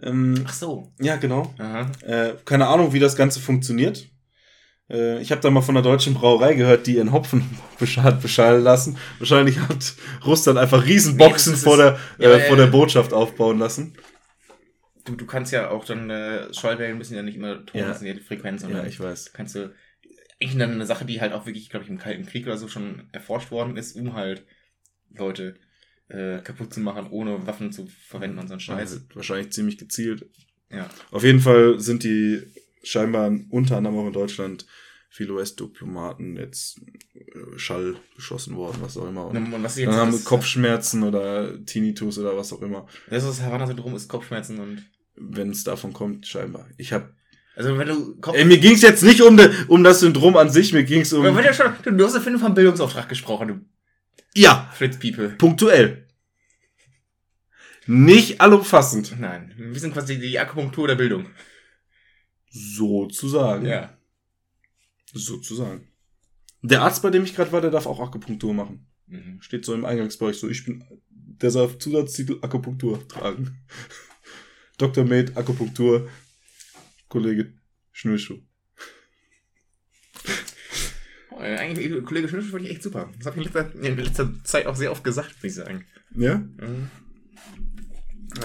Ähm, Ach so. ja, genau. Äh, keine Ahnung, wie das Ganze funktioniert. Äh, ich habe da mal von der deutschen Brauerei gehört, die ihren Hopfen beschall, beschallen lassen. Wahrscheinlich hat Russland einfach Riesenboxen Nee, ist- vor, der, ja, äh, ja, vor der ja. Botschaft aufbauen lassen. Du, du kannst ja auch dann, äh, Schallwellen müssen ja nicht immer Ton, Ja. ja die Frequenz. sondern weiß. kannst du eigentlich dann eine Sache, die halt auch wirklich, glaube ich, im Kalten Krieg oder so schon erforscht worden ist, um halt Leute äh, kaputt zu machen, ohne Waffen zu verwenden und so einen Scheiß. Also, wahrscheinlich ziemlich gezielt. Ja. Auf jeden Fall sind die scheinbar unter anderem auch in Deutschland viele US-Diplomaten jetzt äh, Schall beschossen worden, was auch immer. Und Und, was dann haben Kopfschmerzen oder Tinnitus oder was auch immer. Das ist das Havanna-Syndrom, ist Kopfschmerzen und. Wenn es davon kommt, scheinbar. Ich hab. Also wenn du Kopf. Ey, mir ging's jetzt nicht um, de, um das Syndrom an sich, mir ging's um. Du schon, du, du hast ja vorhin vom Bildungsauftrag gesprochen, du Ja, Fritz People. punktuell. Nicht allumfassend. Nein, wir sind quasi die Akupunktur der Bildung. Sozusagen. Ja. Sozusagen. Der Arzt, bei dem ich gerade war, der darf auch Akupunktur machen. Mhm. Steht so im Eingangsbereich so, ich bin, der soll Zusatztitel Akupunktur tragen. Dr. Med Akupunktur, Kollege Schnürschuh. Äh, Eigentlich, Kollege Schnüffel fand ich echt super. Das habe ich in letzter, in letzter Zeit auch sehr oft gesagt, muss ich sagen. Ja? Mhm.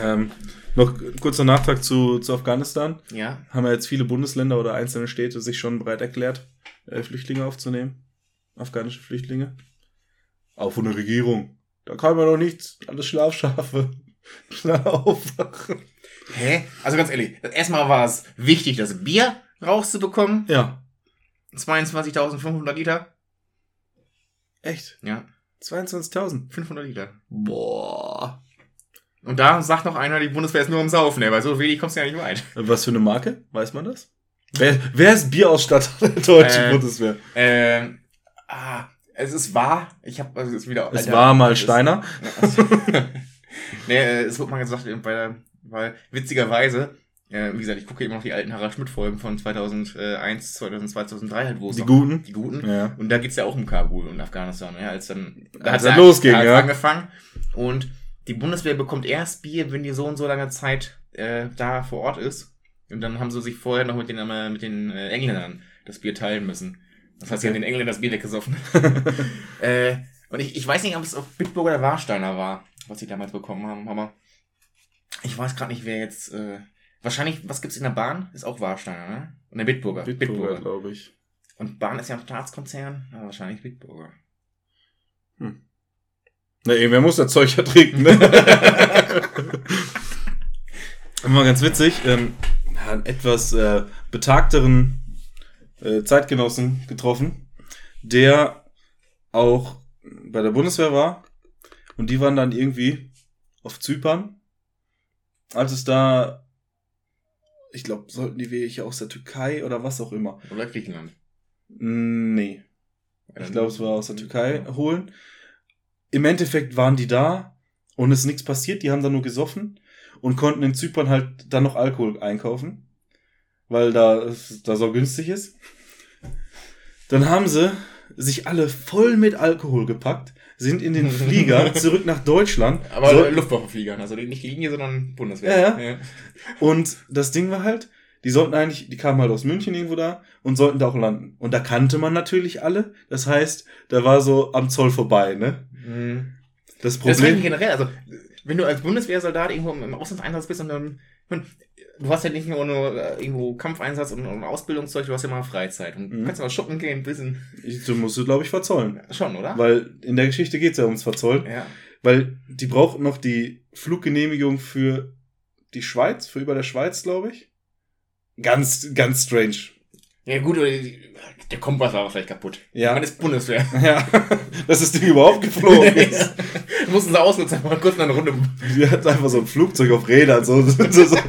Ähm, noch kurzer Nachtrag zu, zu Afghanistan. Ja. Haben ja jetzt viele Bundesländer oder einzelne Städte sich schon bereit erklärt, äh, Flüchtlinge aufzunehmen. Afghanische Flüchtlinge. Auch von der Regierung. Da kann man doch nichts. Alles Schlafschafe. Schnell aufwachen. Hä? Also ganz ehrlich, erstmal war es wichtig, das Bier rauszubekommen. Ja. 22.500 Liter. Echt? Ja, 22.000. 500 Liter. Boah. Und da sagt noch einer, die Bundeswehr ist nur am Saufen, ey, weil so wenig kommst du ja nicht weit. Was für eine Marke? Weiß man das? Wer, wer ist Bierausstatter der deutschen Äh, Bundeswehr? Ähm, ah, es ist wahr. Ich habe also es ist wieder. Es Alter, war mal Steiner. nee, äh, es wird mal gesagt, der, weil witzigerweise, äh, wie gesagt, ich gucke immer noch die alten Harald Schmidt-Folgen von 2001, 2002, 2003 halt, wo es Die noch- Guten. Die guten. Ja. Und da geht's ja auch um Kabul und Afghanistan, ja, als dann, da Als hat's dann losging, ja. angefangen. Und die Bundeswehr bekommt erst Bier, wenn die so und so lange Zeit äh, da vor Ort ist. Und dann haben sie sich vorher noch mit den, äh, mit den äh, Engländern das Bier teilen müssen. Das heißt, sie Okay. haben den Engländern das Bier weggesoffen. äh, und ich, ich weiß nicht, ob es auf Bitburger oder Warsteiner war, was sie damals bekommen haben, aber ich weiß gerade nicht, wer jetzt. Äh, wahrscheinlich, was gibt's in der Bahn? Ist auch Warsteiner, ne? Und der Bitburger. Bitburger, glaube ich. Und Bahn ist ja ein Staatskonzern, aber wahrscheinlich Bitburger. Na, irgendwer muss das Zeug ja trinken, ne? Immer ganz witzig, ähm, einen etwas äh, betagteren äh, Zeitgenossen getroffen, der auch bei der Bundeswehr war. Und die waren dann irgendwie auf Zypern. Als es da, ich glaube, sollten die welche aus der Türkei oder was auch immer. Oder Griechenland. Nee, ich glaube, es war aus der Türkei holen. Im Endeffekt waren die da und es ist nichts passiert. Die haben dann nur gesoffen und konnten in Zypern halt dann noch Alkohol einkaufen, weil da da so günstig ist. Dann haben sie sich alle voll mit Alkohol gepackt, sind in den Flieger zurück nach Deutschland. Aber So- Luftwaffenfliegern, also nicht Linie, sondern Bundeswehr. Ja, ja. Und das Ding war halt, die sollten eigentlich, die kamen halt aus München irgendwo da und sollten da auch landen. Und da kannte man natürlich alle. Das heißt, da war so am Zoll vorbei, ne? Mhm. Das Das finde ich Problem. generell, also wenn du als Bundeswehrsoldat irgendwo im Auslandseinsatz bist und dann, du hast ja nicht nur, nur äh, irgendwo Kampfeinsatz und, und Ausbildungszeug, du hast ja mal Freizeit und Mhm. kannst mal shoppen gehen, ein bisschen, du musst du, glaube ich, verzollen. schon, oder? Weil in der Geschichte geht's ja ums Verzollen. ja. Weil die brauchten noch die Fluggenehmigung für die Schweiz, für über der Schweiz, glaube ich. Ganz, ganz strange. Ja gut, der Kompass war vielleicht kaputt. Ja. Man ist Bundeswehr. Ja, dass das Ding überhaupt geflogen ist. Mussten sie ausnutzen, mal kurz eine Runde. Die hat einfach so ein Flugzeug auf Rädern. So, so, so.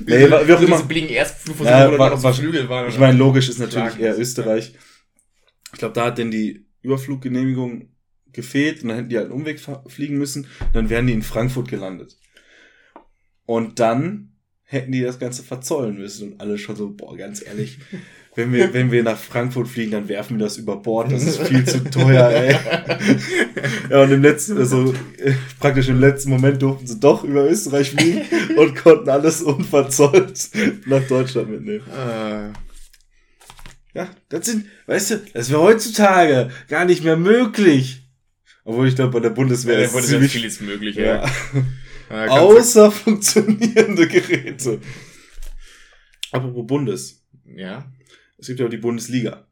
Nee, wie auch so immer. Diese billigen Erstflugversuche, Ja, wo war- noch so war- Flügel waren. Ich meine, logisch ist natürlich eher Österreich. Ich glaube, da hat denn die Überfluggenehmigung gefehlt und dann hätten die halt einen Umweg fliegen müssen. Dann wären die in Frankfurt gelandet. Und dann hätten die das Ganze verzollen müssen und alle schon so, boah, ganz ehrlich, wenn wir, wenn wir nach Frankfurt fliegen, dann werfen wir das über Bord, das ist viel zu teuer, ey. Ja, und im letzten, also äh, praktisch im letzten Moment durften sie doch über Österreich fliegen und konnten alles unverzollt nach Deutschland mitnehmen. Äh, Ja, das sind, weißt du, das wäre heutzutage gar nicht mehr möglich. Obwohl ich glaube, bei der Bundeswehr ja, ist wurde ziemlich, vieles möglich, ja. ja. Ganz- außer funktionierende Geräte. Apropos Bundes. Ja. Es gibt ja auch die Bundesliga.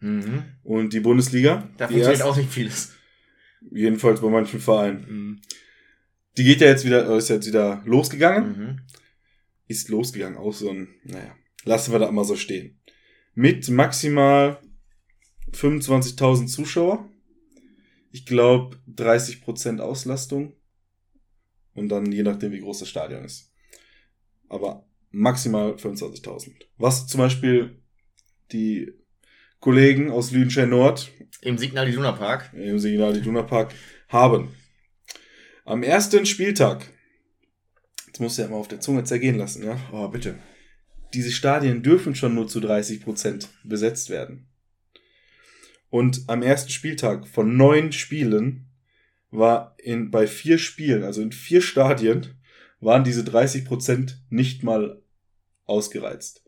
Mhm. Und die Bundesliga, Da die funktioniert erst, auch nicht vieles. jedenfalls bei manchen Vereinen, Mhm. die geht ja jetzt wieder, äh, ist jetzt wieder losgegangen. Mhm. Ist losgegangen, auch so ein, naja, lassen wir da mal so stehen. Mit maximal 25.000 Zuschauer. Ich glaube 30% Auslastung. Und dann je nachdem, wie groß das Stadion ist. Aber maximal 25.000. Was zum Beispiel die Kollegen aus Lüdenscheid Nord Im Signal Iduna Park. im Signal Iduna Park haben. Am ersten Spieltag, jetzt musst du ja mal auf der Zunge zergehen lassen, ja. Oh, bitte. Diese Stadien dürfen schon nur zu 30% besetzt werden. Und am ersten Spieltag von neun Spielen war in, bei vier Spielen, also in vier Stadien, waren diese 30% nicht mal ausgereizt.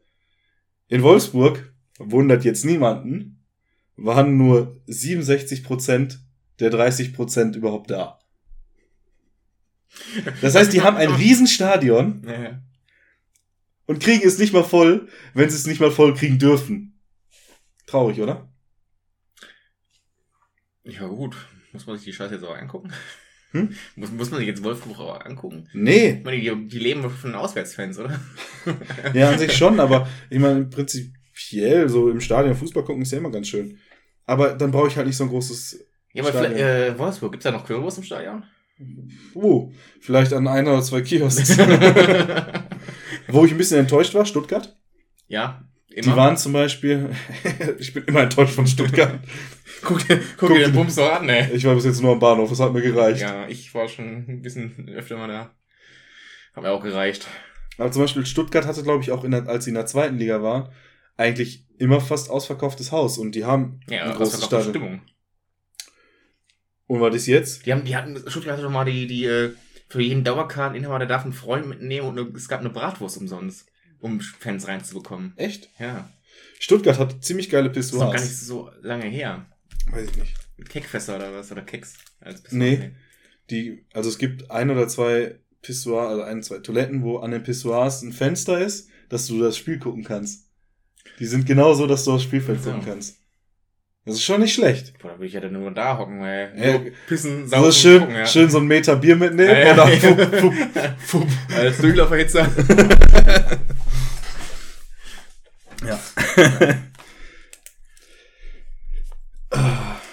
In Wolfsburg, wundert jetzt niemanden, waren nur 67% der 30% überhaupt da. Das heißt, die haben ein Riesenstadion ja. und kriegen es nicht mal voll, wenn sie es nicht mal voll kriegen dürfen. Traurig, oder? ja, gut. Muss man sich die Scheiße jetzt auch angucken? Hm? Muss, muss man sich jetzt Wolfsburg auch angucken? Nee. Ich meine, die, die leben von Auswärtsfans, oder? Ja, an sich schon, aber ich meine, prinzipiell, so im Stadion Fußball gucken ist ja immer ganz schön. Aber dann brauche ich halt nicht so ein großes, Ja, aber äh, Wolfsburg, gibt's da noch Kürbis im Stadion? uh, vielleicht an einer oder zwei Kiosks. Wo ich ein bisschen enttäuscht war, Stuttgart. ja, immer. Die waren zum Beispiel, ich bin immer enttäuscht von Stuttgart. Guck, dir- guck dir den Bums doch an, ey. Ich war bis jetzt nur am Bahnhof, das hat mir gereicht. Ja, ich war schon ein bisschen öfter mal da. Hat mir auch gereicht. Aber zum Beispiel Stuttgart hatte, glaube ich, auch in der, als sie in der zweiten Liga waren, eigentlich immer fast ausverkauftes Haus und die haben Ja, ein das großes war doch die Stadion. Stimmung. Und war das jetzt? Die haben, die hatten, Stuttgart hatte doch mal die, die, äh, für jeden Dauerkarteninhaber, der darf einen Freund mitnehmen und eine, es gab eine Bratwurst umsonst, um Fans reinzubekommen. Echt? Ja. Stuttgart hat ziemlich geile Das ist doch gar nicht Pissoirs. so lange her. Weiß ich nicht. Mit Keckfässer oder was? Oder Keks? Als Pissoir. Nee. Die, also es gibt ein oder zwei Pissoirs, also ein, zwei Toiletten, wo an den Pissoirs ein Fenster ist, dass du das Spiel gucken kannst. Die sind genau so, dass du aufs Spielfeld gucken kannst. Das ist schon nicht schlecht. Boah, da würde ich ja dann nur da hocken, weil Ja. pissen, So saufen, schön, gucken, ja. schön so einen Meter Bier mitnehmen Ja, ja, und dann ja. fupp, fupp, fupp. Als Durchlauferhitzer. Ja.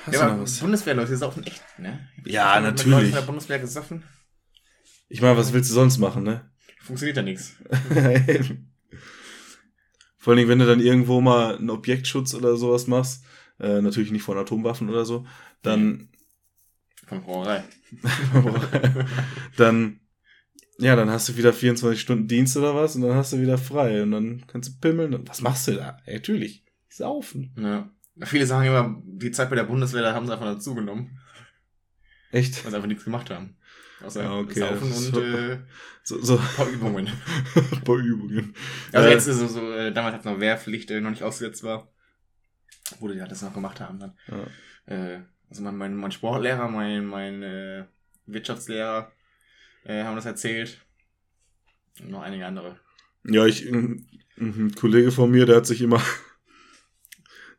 Hast Ja, du aber? Bundeswehrleute saufen echt, ne? Ja, natürlich. Leuten von der Bundeswehr gesoffen? Ich meine, was willst du sonst machen, ne? Funktioniert ja nichts. Vor allen Dingen, wenn du dann irgendwo mal einen Objektschutz oder sowas machst, äh, natürlich nicht von Atomwaffen oder so, dann, Von Brauerei. dann, ja, dann hast du wieder 24 Stunden Dienst oder was und dann hast du wieder frei und dann kannst du pimmeln. Was machst du da? Ja, natürlich, saufen. Ja. Viele sagen immer, die Zeit bei der Bundeswehr, da haben sie einfach dazu genommen, Echt? weil sie einfach nichts gemacht haben. Außer Ja, okay, Saufen ist und so- äh, So, so ein paar Übungen. ein paar Übungen. Also Äh, jetzt ist es so, äh, damals, als noch Wehrpflicht äh, noch nicht ausgesetzt war, wo die halt das noch gemacht haben dann. Ja. Äh, also mein, mein, mein Sportlehrer, mein, mein äh, Wirtschaftslehrer äh, haben das erzählt. Und noch einige andere. Ja, ich, ein, ein Kollege von mir, der hat sich immer,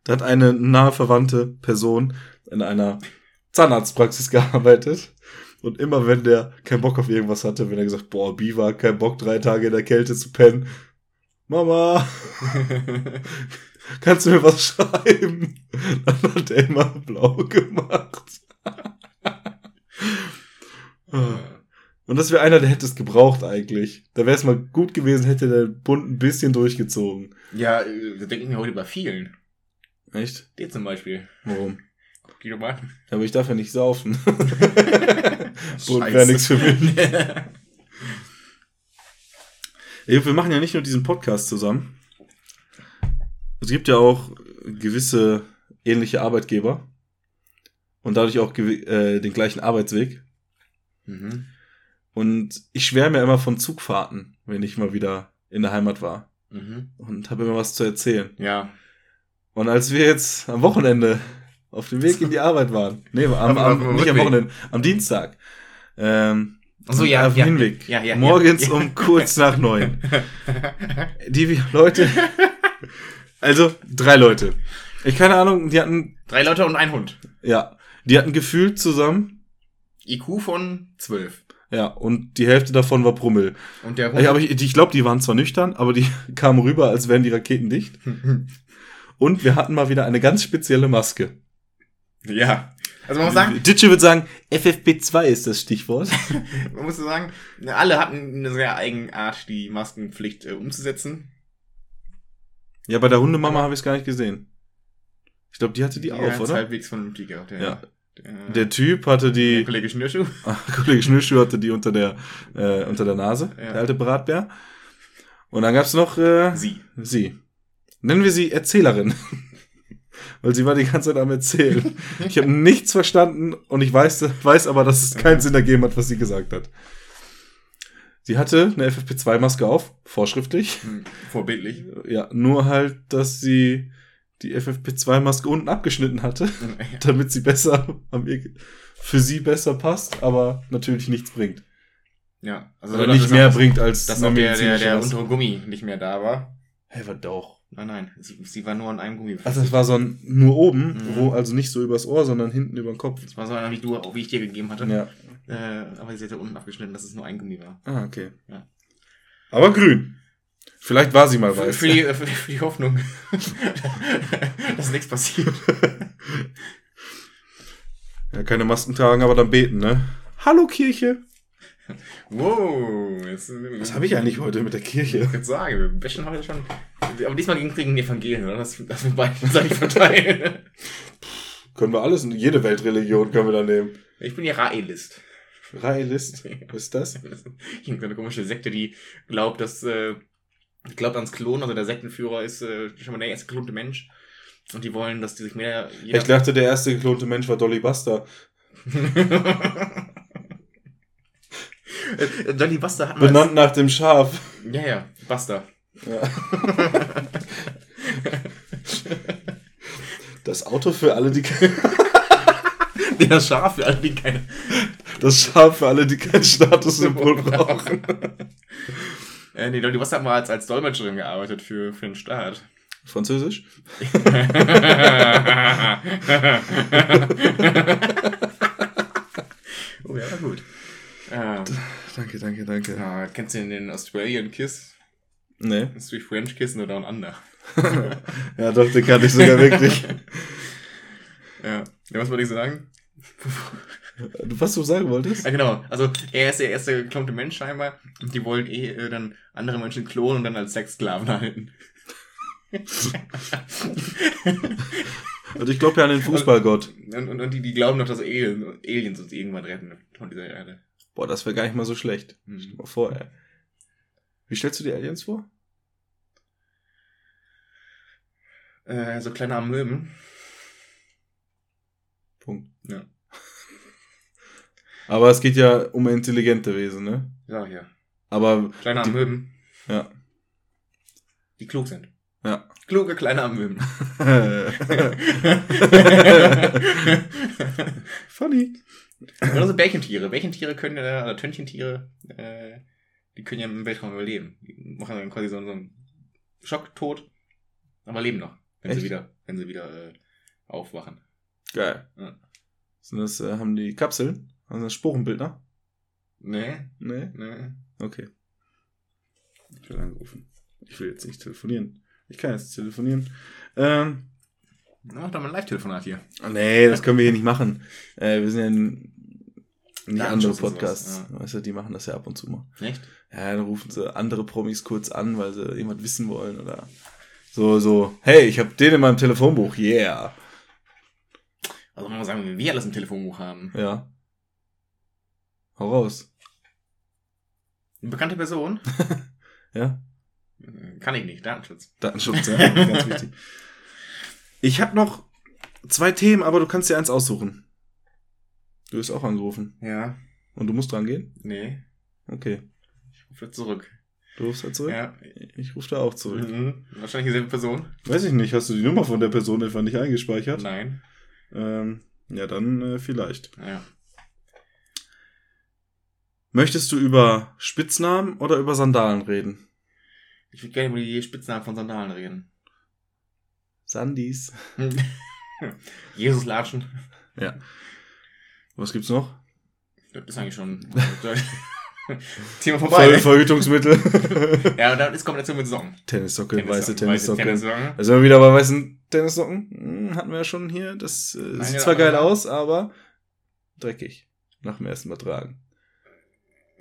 da hat eine nahe verwandte Person in einer Zahnarztpraxis gearbeitet. Und immer wenn der keinen Bock auf irgendwas hatte, wenn er gesagt, boah, Biwa, kein Bock, drei Tage in der Kälte zu pennen. Mama, kannst du mir was schreiben? Dann hat er immer blau gemacht. Und das wäre einer, der hätte es gebraucht eigentlich. Da wäre es mal gut gewesen, hätte der Bund ein bisschen durchgezogen. ja, wir denken ja heute bei vielen. Echt? Den zum Beispiel. Warum? Doch mal. an. Aber ich darf ja nicht saufen. Bund wäre nichts für mich. Ey, wir machen ja nicht nur diesen Podcast zusammen. Es gibt ja auch gewisse ähnliche Arbeitgeber und dadurch auch äh, den gleichen Arbeitsweg. mhm. Und ich schwärme ja immer von Zugfahrten, wenn ich mal wieder in der Heimat war Mhm. und habe immer was zu erzählen. Ja. Und als wir jetzt am Wochenende auf dem Weg in die Arbeit waren, nee, am, Am- am, nicht am. Wochenende, am Dienstag, ähm, Achso, ja, auf dem ja, Hinweg, ja, ja, morgens ja. um kurz nach neun. Die Leute, also drei Leute. Ich keine Ahnung, die hatten, Drei Leute und ein Hund. ja, die hatten gefühlt zusammen, IQ von 12. ja, und die Hälfte davon war Promille. Und der Hund. Aber ich, ich glaube, die waren zwar nüchtern, aber die kamen rüber, als wären die Raketen dicht. Und wir hatten mal wieder eine ganz spezielle Maske. ja. Also man muss sagen, Ditsche würde sagen, FFP2 ist das Stichwort. man muss sagen, alle hatten eine sehr eigene Art, die Maskenpflicht äh, umzusetzen. Ja, bei der Hundemama habe ich es gar nicht gesehen. Ich glaube, die hatte die Ja, auf, oder? halbwegs vernünftig ja. Ja. Der, Der Typ hatte der die, Kollege Schnürschuh. Kollege Schnürschuh hatte die unter der, äh, unter der Nase, Ja. der alte Bratbär. Und dann gab's noch äh, Sie. sie. Nennen wir sie Erzählerin. Weil sie war die ganze Zeit am Erzählen. Ich habe nichts verstanden und ich weiß, weiß aber, dass es keinen Sinn ergeben hat, was sie gesagt hat. Sie hatte eine FFP2-Maske auf, vorschriftlich. Hm, Vorbildlich. Ja, nur halt, dass sie die FFP2-Maske unten abgeschnitten hatte, damit sie besser für sie besser passt, aber natürlich nichts bringt. ja. Also Oder nicht mehr bringt als Dass eine der, der, der untere Gummi nicht mehr da war. Hä, was doch. Nein, nein. Sie, sie war nur an einem Gummi. Also das war so ein nur oben, Mhm. wo also nicht so übers Ohr, sondern hinten über den Kopf. Das war so einer, wie du, wie ich dir gegeben hatte. Ja. Äh, aber sie hatte unten abgeschnitten, dass es nur ein Gummi war. Ah, okay. Ja. Aber grün. Vielleicht war sie mal Für, weiß. für, die, äh, für, die, für die Hoffnung, dass nichts passiert. Ja, keine Masken tragen, aber dann beten, ne? Hallo Kirche. Wow. Jetzt, Was habe ich eigentlich heute mit der Kirche? Ich würde sagen, wir bashen heute schon. Aber diesmal gegen die Evangelien, oder? Das, das wir beide seitig verteilen. Können wir alles, jede Weltreligion können wir da nehmen. Ich bin ja Raelist. Raelist, was ist das? Irgendeine komische Sekte, die glaubt, dass, äh, glaubt ans Klon, also der Sektenführer ist äh, schon mal der erste geklonte Mensch. Und die wollen, dass die sich mehr. Ich dachte, der erste geklonte Mensch war Dolly Buster. Äh, Dolly Buster hat. Benannt nach dem Schaf. Ja, ja, Buster. Ja. Das Auto für alle, die Nee, das Schaf für alle, die keine. das Schaf für alle, die kein Statussymbol brauchen. Äh, nee, Dolly Buster hat mal als, als Dolmetscherin gearbeitet für, für den Staat. Französisch? oh ja, war gut. Ähm, Danke, danke, danke. ja, kennst du den, den Australian Kiss? Nee. Das ist wie French Kiss nur Down Under. Ja, doch, den kannte ich sogar wirklich. Ja. Ja, was wollte ich sagen? Was du sagen wolltest? Ja, genau. Also, er ist der erste geklonte Mensch scheinbar. Und die wollen eh äh, dann andere Menschen klonen und dann als Sexsklaven halten. Und ich glaube ja an den Fußballgott. Und, und, und die, die glauben noch, dass Alien, Aliens uns irgendwann retten von dieser Erde. Boah, das wäre gar nicht mal so schlecht. Stell dir Hm. mal vor, ey. Wie stellst du dir Aliens vor? Äh, so kleine Amöben. Punkt. Ja. Aber es geht ja um intelligente Wesen, ne? Ja, ja. Aber, Kleine Amöben, ja. die klug sind. Ja. Kluge kleine Amöben. Funny. Oder so Bärchentiere. Bärchentiere können ja, oder Tönnchentiere, äh, die können ja im Weltraum überleben. Die machen dann quasi so, so einen Schocktod, aber leben noch, wenn Echt? sie wieder, wenn sie wieder äh, aufwachen. Geil. Ja. Sind das, äh, haben die Kapseln? Das Sporenbildner? Nee, Nee? nee. Okay. Ich will angerufen. Ich will jetzt nicht telefonieren. Ich kann jetzt telefonieren. Ähm, Na, Mach doch mal ein Live-Telefonat hier. nee, das können wir hier nicht machen. Äh, wir sind ja ein, nicht andere Podcasts. ja. Weißt du, die machen das ja ab und zu mal. Echt? Ja, dann rufen sie andere Promis kurz an, weil sie irgendwas wissen wollen oder so, so, hey, ich habe den in meinem Telefonbuch, yeah. Also man muss sagen, wenn wir alles im Telefonbuch haben. Ja. Hau raus. Eine bekannte Person? Ja. Kann ich nicht, Datenschutz. Datenschutz, ja, ganz wichtig. Ich habe noch zwei Themen, aber du kannst dir eins aussuchen. Du bist auch angerufen. Ja, Und du musst dran gehen? nee. Okay. Ich rufe zurück. Du rufst da zurück? Ja. Ich rufe da auch zurück. Mhm. Wahrscheinlich dieselbe Person. Weiß ich nicht, hast du die Nummer von der Person etwa nicht eingespeichert? Nein. Ähm, ja, dann äh, vielleicht. Ja. Möchtest du über Spitznamen oder über Sandalen reden? Ich würde gerne über die Spitznamen von Sandalen reden. Sandis. Jesus Latschen. Was gibt's noch? Das ist eigentlich schon Thema vorbei. Voll, ne? Verhütungsmittel. Ja, und dann ist Kombination mit Socken. Tennissocken, weiße Tennissocken. Tennissocken. Da sind wir wieder bei weißen Tennissocken. Hm, hatten wir ja schon hier. Das äh, Nein, sieht ja, zwar geil aus, aber dreckig. Nach dem ersten Mal tragen.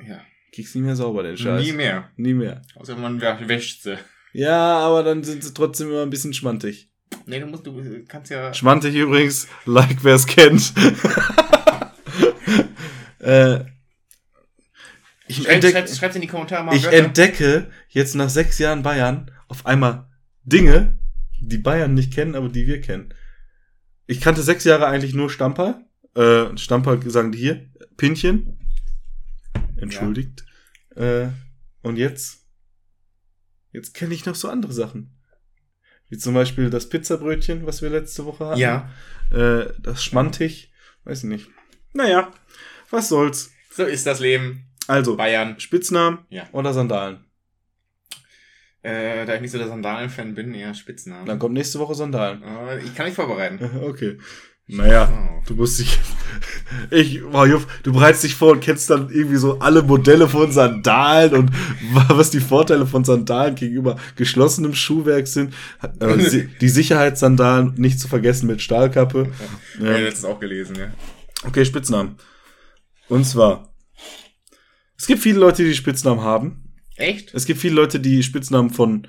Ja. Kriegst nie mehr sauber, den Scheiß. Nie mehr. Nie mehr. Außer man wä- wäscht sie. Ja, aber dann sind sie trotzdem immer ein bisschen schmantig. Nee, du musst, du kannst ja. Schmantig übrigens, like wer es kennt. äh, ich, Schreib, entdeck, schreib, schreib's in die Kommentare mal. ich Wörter. entdecke jetzt nach sechs Jahren Bayern auf einmal Dinge, die Bayern nicht kennen, aber die wir kennen. Ich kannte sechs Jahre eigentlich nur Stamper. Äh, Stamper sagen die hier. Pinchen. Entschuldigt. Äh, und jetzt? Jetzt kenne ich noch so andere Sachen. Wie zum Beispiel das Pizzabrötchen, was wir letzte Woche hatten. Ja, Äh, das Schmantig. Weiß ich nicht. Naja, was soll's. so ist das Leben. Also, Bayern. Spitznamen Ja. oder Sandalen? Äh, da ich nicht so der Sandalen-Fan bin, eher Spitznamen. Dann kommt nächste Woche Sandalen. Aber ich kann mich vorbereiten. Okay. Naja, Oh. du musst dich. Ich, wow, Juff, du bereitest dich vor und kennst dann irgendwie so alle Modelle von Sandalen und was die Vorteile von Sandalen gegenüber geschlossenem Schuhwerk sind. Äh, die Sicherheitssandalen nicht zu vergessen mit Stahlkappe. Ja. Ja. Ja, letztens auch gelesen, ja. Okay, Spitznamen. Und zwar, es gibt viele Leute, die Spitznamen haben. Echt? Es gibt viele Leute, die Spitznamen von,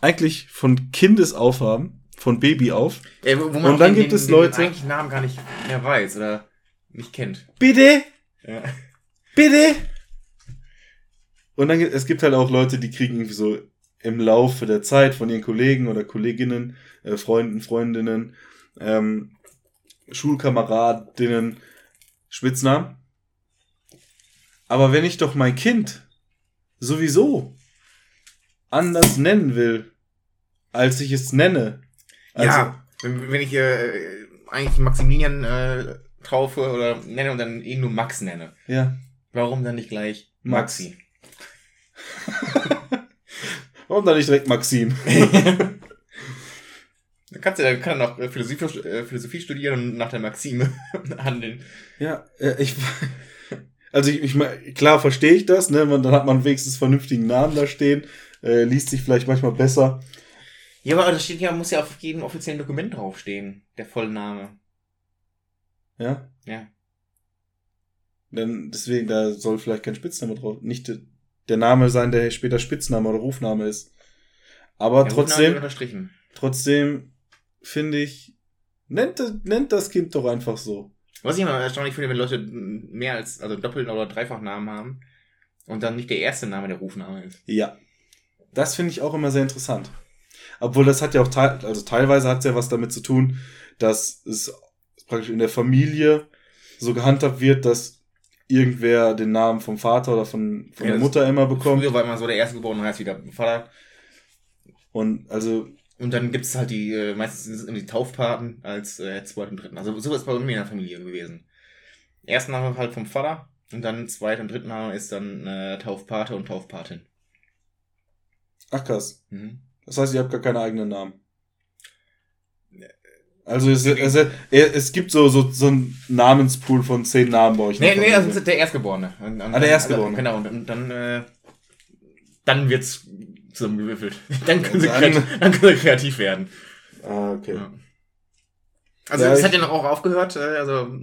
eigentlich von Kindes auf haben, von Baby auf. Ja, wo, wo Und dann den, gibt den, es den Leute- eigentlichen Namen gar nicht mehr weiß oder nicht kennt. Bitte? Ja. Bitte? Und dann gibt es gibt halt auch Leute, die kriegen irgendwie so im Laufe der Zeit von ihren Kollegen oder Kolleginnen, äh, Freunden, Freundinnen, ähm, Schulkameradinnen Spitznamen. Aber wenn ich doch mein Kind sowieso anders nennen will, als ich es nenne, also, ja, wenn, wenn ich äh, eigentlich Maximilian äh, taufe oder nenne und dann ihn nur Max nenne, ja, warum dann nicht gleich Max. Maxi? warum dann nicht direkt Maxim? Da kannst du, da kann er noch äh, Philosophie, äh, Philosophie studieren und nach der Maxime handeln. Ja, äh, ich. Also ich, ich klar verstehe ich das, ne? Man, dann hat man wenigstens vernünftigen Namen da stehen, äh, liest sich vielleicht manchmal besser. Ja, aber das steht ja, muss ja auf jedem offiziellen Dokument draufstehen, der Vollname. Ja? Ja. Dann deswegen, da soll vielleicht kein Spitzname drauf, nicht de- der Name sein, der später Spitzname oder Rufname ist. Aber wird trotzdem, unterstrichen. trotzdem finde ich, nennt, das- nennt das Kind doch einfach so. Was ich immer erstaunlich finde, wenn Leute mehr als, also doppelt oder dreifach Namen haben und dann nicht der erste Name der Rufname ist. Ja. Das finde ich auch immer sehr interessant. Obwohl das hat ja auch teil, also teilweise hat es ja was damit zu tun, dass es praktisch in der Familie so gehandhabt wird, dass irgendwer den Namen vom Vater oder von, von Ja, der Mutter immer bekommt. Früher war immer so, der Erstgeborene heißt wieder Vater. Und also, Und dann gibt es halt die, äh, meistens sind es irgendwie die Taufpaten als äh, zweiten und dritten. Also so ist bei mir in der Familie gewesen. Ersten Name halt vom Vater und dann zweiter und dritten Name ist dann äh, Taufpate und Taufpatin. ach krass. Mhm. Das heißt, ihr habt gar keine eigenen Namen. Also es, es, es, gibt so, so, so einen Namenspool von zehn Namen bei euch. Nee, nee, Familie. also der Erstgeborene. Und, und Ah, der Erstgeborene. Genau, und, und dann, äh, dann wird's zusammengewürfelt. Dann können, sie Dann- kreativ, dann können sie kreativ werden. Ah, okay. Ja. Also Ja, das hat ja noch auch aufgehört, äh, also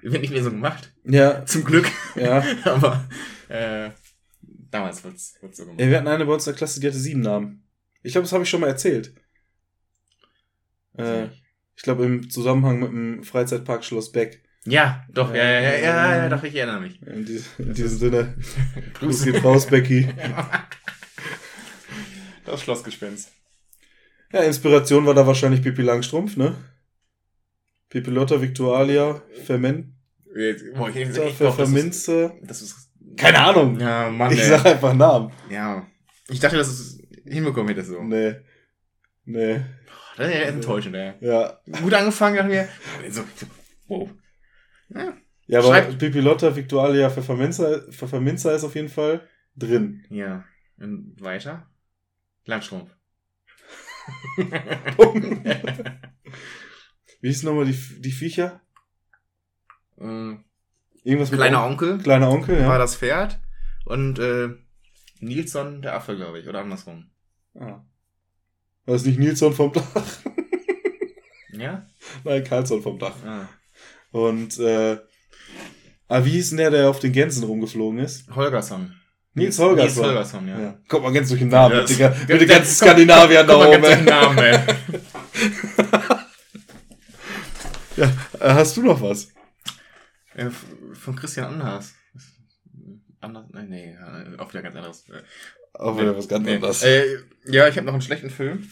wird nicht mehr so gemacht. Ja, Zum Glück. ja. Aber äh, damals wird's, wird's so gemacht. Ey, wir hatten eine bei uns in der Klasse, die hatte sieben Namen. Ich glaube, das habe ich schon mal erzählt. Äh, ich glaube, im Zusammenhang mit dem Freizeitpark Schloss Beck. Ja, doch, ja, ja, ja, ja, ja, doch, ich erinnere mich. In, die, in diesem Sinne, Grüß geht raus, Becky. Das Schlossgespenst. Ja, Inspiration war da wahrscheinlich Pippi Langstrumpf, ne? Pippi Lotta, Victualia, Ferment, glaub, das ist-. Das ist. Keine Ahnung. Ja, Mann. Ich ey. sag einfach Namen. Ja. Ich dachte, dass es hinbekommen hätte so. Nee. Nee. Das ist ja enttäuschend, ey. Ja. Gut angefangen, dachte mir. So, so, wow. Ja. Ja, aber Schreibt- Pippi Lotta, Victualia, Pfefferminze, Pfefferminze ist auf jeden Fall drin. ja. Und weiter? Landstrumpf. Wie hieß nochmal die, die Viecher? Ähm, Irgendwas mit Kleiner On- Onkel Kleiner Onkel, ja. war das Pferd. Und äh, Nilsson der Affe, glaube ich. Oder andersrum. Ah. War das nicht Nilsson vom Dach? Ja? Nein, Karlsson vom Dach. Ah. Und, äh, ah, wie hieß denn der, der auf den Gänsen rumgeflogen ist? Holgersson. Nils Holgersson. Nils Holgersson, ja. Ja. Kommt mal ganz durch den Namen, Ja, mit, den, mit den ganzen Skandinaviern da Guck oben. ganz. Namen, ey. Ja, äh, hast du noch was? Äh, Von Christian Anders. Anders? Nein, nee, äh, auch wieder ganz anderes. Auch wieder was ganz nee. anderes. Äh, ja, ich habe noch einen schlechten Film.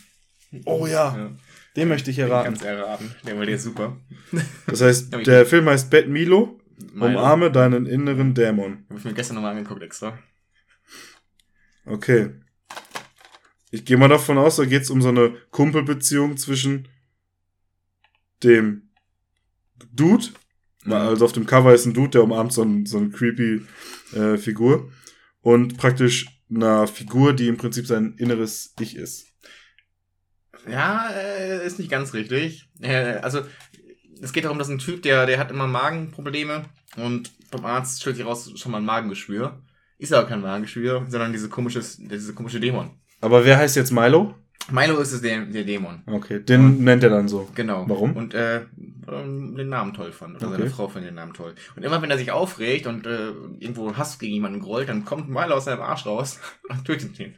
oh ja, Ja, den möchte ich den erraten. kannst du erraten. Der war dir super. Das heißt, der Film heißt Bad Milo, Meine- umarme deinen inneren Dämon. Hab ich mir gestern nochmal angeguckt extra. Okay. Ich gehe mal davon aus, da geht es um so eine Kumpelbeziehung zwischen dem Dude, Mhm. also auf dem Cover ist ein Dude, der umarmt so, ein, so eine creepy äh, Figur und praktisch einer Figur, die im Prinzip sein inneres Ich ist. Ja, äh, ist nicht ganz richtig. Äh, also, es geht darum, dass ein Typ, der, der hat immer Magenprobleme und beim Arzt stellt sich raus, schon mal ein Magengeschwür. Ist aber kein Magengeschwür, sondern diese komisches, diese komische Dämon. Aber wer heißt jetzt Milo? Milo ist es der, der Dämon. Okay, den nennt er dann so. Genau. Warum? Und äh, ähm, den Namen toll fand. Oder Okay. seine Frau fand den Namen toll. Und immer wenn er sich aufregt und äh, irgendwo Hass gegen jemanden grollt, dann kommt Milo aus seinem Arsch raus und tötet ihn.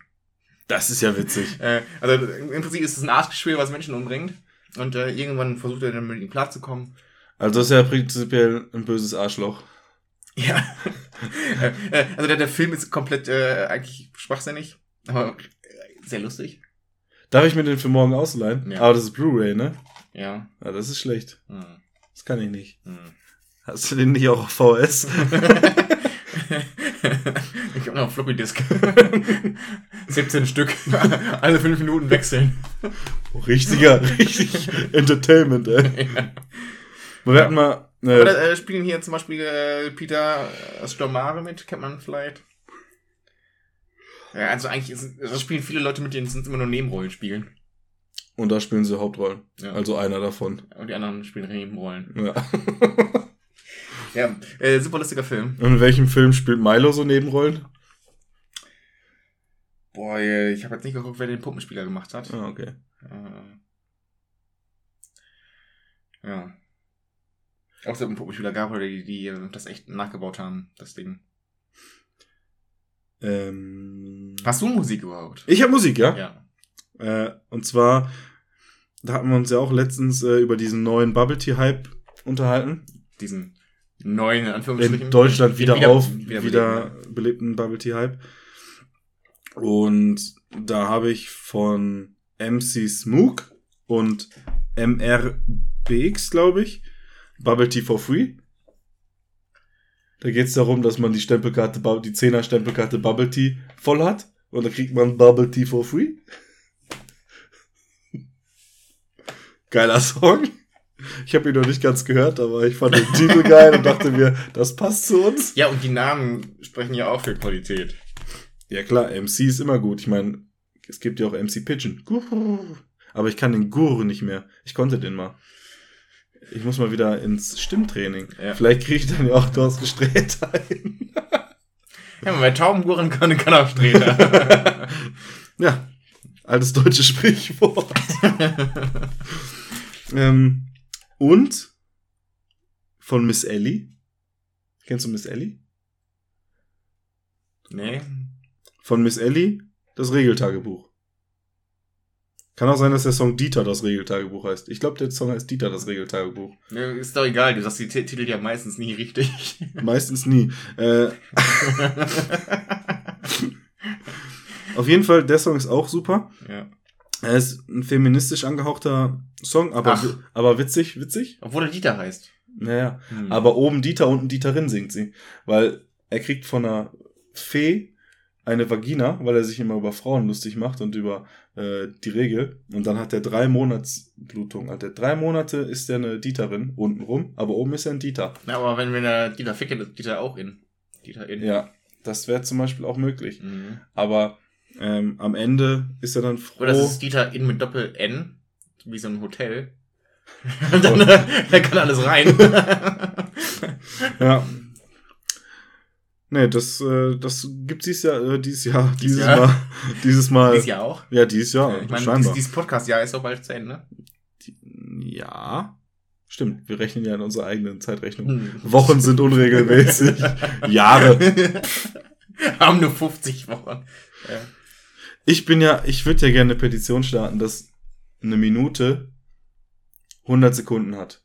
Das ist ja witzig. Äh, also im Prinzip ist es ein Arschgeschwür, was Menschen umbringt. Und äh, irgendwann versucht er dann mit ihm klarzukommen. Also das ist ja prinzipiell ein böses Arschloch. Ja. Äh, äh, also der, der Film ist komplett äh, eigentlich schwachsinnig, aber sehr lustig. Darf ich mir den für morgen ausleihen? Ja. Aber das ist Blu-ray, ne? Ja. Ja, das ist schlecht. Hm. Das kann ich nicht. Hm. Hast du den nicht auch auf VS? ich habe noch Floppy Disk. 17 Stück. Alle 5 Minuten wechseln. Richtiger, richtig Entertainment, ey. Wir hatten mal. Aber Äh, da äh, spielen hier zum Beispiel äh, Peter äh, Stormare mit, kennt man vielleicht. Ja, also eigentlich ist, das spielen viele Leute mit, denen sind immer nur Nebenrollen spielen. und da spielen sie Hauptrollen. Ja. Also einer davon. Und die anderen spielen Nebenrollen. Ja. Ja, äh, super lustiger Film. Und in welchem Film spielt Milo so Nebenrollen? Boah, äh, ich habe jetzt nicht geguckt, wer den Puppenspieler gemacht hat. Ah, okay. Äh, ja. Ob es einen Puppenspieler gab oder die, die äh, das echt nachgebaut haben, das Ding. Ähm, Hast du Musik überhaupt? ich habe Musik, ja. Ja. Äh, und zwar, da hatten wir uns ja auch letztens äh, über diesen neuen Bubble Tea Hype unterhalten. Diesen neuen, in Anführungsstrichen. In Deutschland wieder, wieder- auf, wieder wieder, belebten, belebten Bubble Tea Hype. Und da habe ich von MC Smook und MRBX, glaube ich, Bubble Tea for Free. Da geht es darum, dass man die Stempelkarte, die 10er Stempelkarte Bubble Tea voll hat. Und dann kriegt man Bubble Tea for free. Geiler Song. Ich habe ihn noch nicht ganz gehört, aber ich fand den Titel geil und dachte mir, das passt zu uns. Ja, und die Namen sprechen ja auch für Qualität. Ja klar, MC ist immer gut. Ich meine, es gibt ja auch MC Pigeon. Aber ich kann den Gur nicht mehr. Ich konnte den mal. Ich muss mal wieder ins Stimmtraining. Ja. Vielleicht kriege ich dann ja auch dort gestreht ein. Ja, bei Taubenguren kann, kann auch Streter. Ja, altes deutsches Sprichwort. ähm, und von Miss Ellie. Kennst du Miss Ellie? nee. Von Miss Ellie das Regeltagebuch. Kann auch sein, dass der Song Dieter das Regeltagebuch heißt. Ich glaube, der Song heißt Dieter das Regeltagebuch. Nee, Ist doch egal, du sagst die T- Titel ja meistens nie richtig. Meistens nie. Äh, auf jeden Fall, der Song ist auch super. ja. Er ist ein feministisch angehauchter Song, aber, Ach. aber witzig, witzig. Obwohl er Dieter heißt. Naja. Hm. Aber oben Dieter, unten Dieterin singt sie. Weil er kriegt von einer Fee eine Vagina, weil er sich immer über Frauen lustig macht und über äh, die Regel. Und dann hat er drei Monatsblutung. Hat er drei Monate ist er eine Dieterin untenrum, aber oben ist er ein Dieter. Na, aber wenn, wenn er Dieter fickt, ist Dieter auch in. Dieter in. Ja, das wäre zum Beispiel auch möglich. Mhm. Aber ähm, am Ende ist er dann froh. Oder das ist Dieter in mit Doppel-N, wie so ein Hotel. Und dann, äh, da kann alles rein. Ja. Nee, das, äh, das gibt dieses Jahr, äh, dieses Jahr, dieses Jahr? Mal, dieses Mal. Dies ja auch. Ja, dieses Jahr, ich meine, dieses, dieses Podcast-Jahr ist doch bald zu Ende. ja. Stimmt, wir rechnen ja in unserer eigenen Zeitrechnung. Hm. Wochen sind unregelmäßig. Jahre. Haben nur 50 Wochen. Ja. Ich bin ja, ich würde ja gerne eine Petition starten, dass eine Minute 100 Sekunden hat.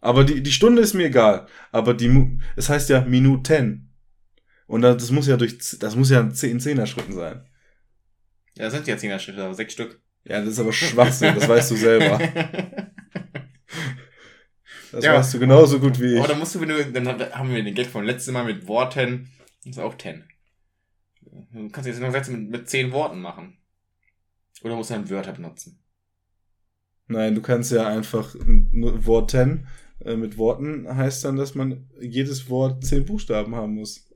Aber die, die Stunde ist mir egal. Aber die, es heißt ja Minuten. Und das muss ja durch, das muss ja in 10 Zehner Schritten sein. Ja, das sind ja 10er Schritte, aber sechs Stück. Ja, das ist aber Schwachsinn, das weißt du selber. Das Ja. weißt du genauso gut wie Aber ich. dann musst du, wenn du, dann haben wir den Gag vom letzten Mal mit Worten. Das ist auch 10. Du kannst jetzt noch Sätze mit, mit 10 Worten machen. Oder musst du dann Wörter benutzen? Nein, du kannst ja einfach nur Worten äh, mit Worten heißt dann, dass man jedes Wort zehn Buchstaben haben muss.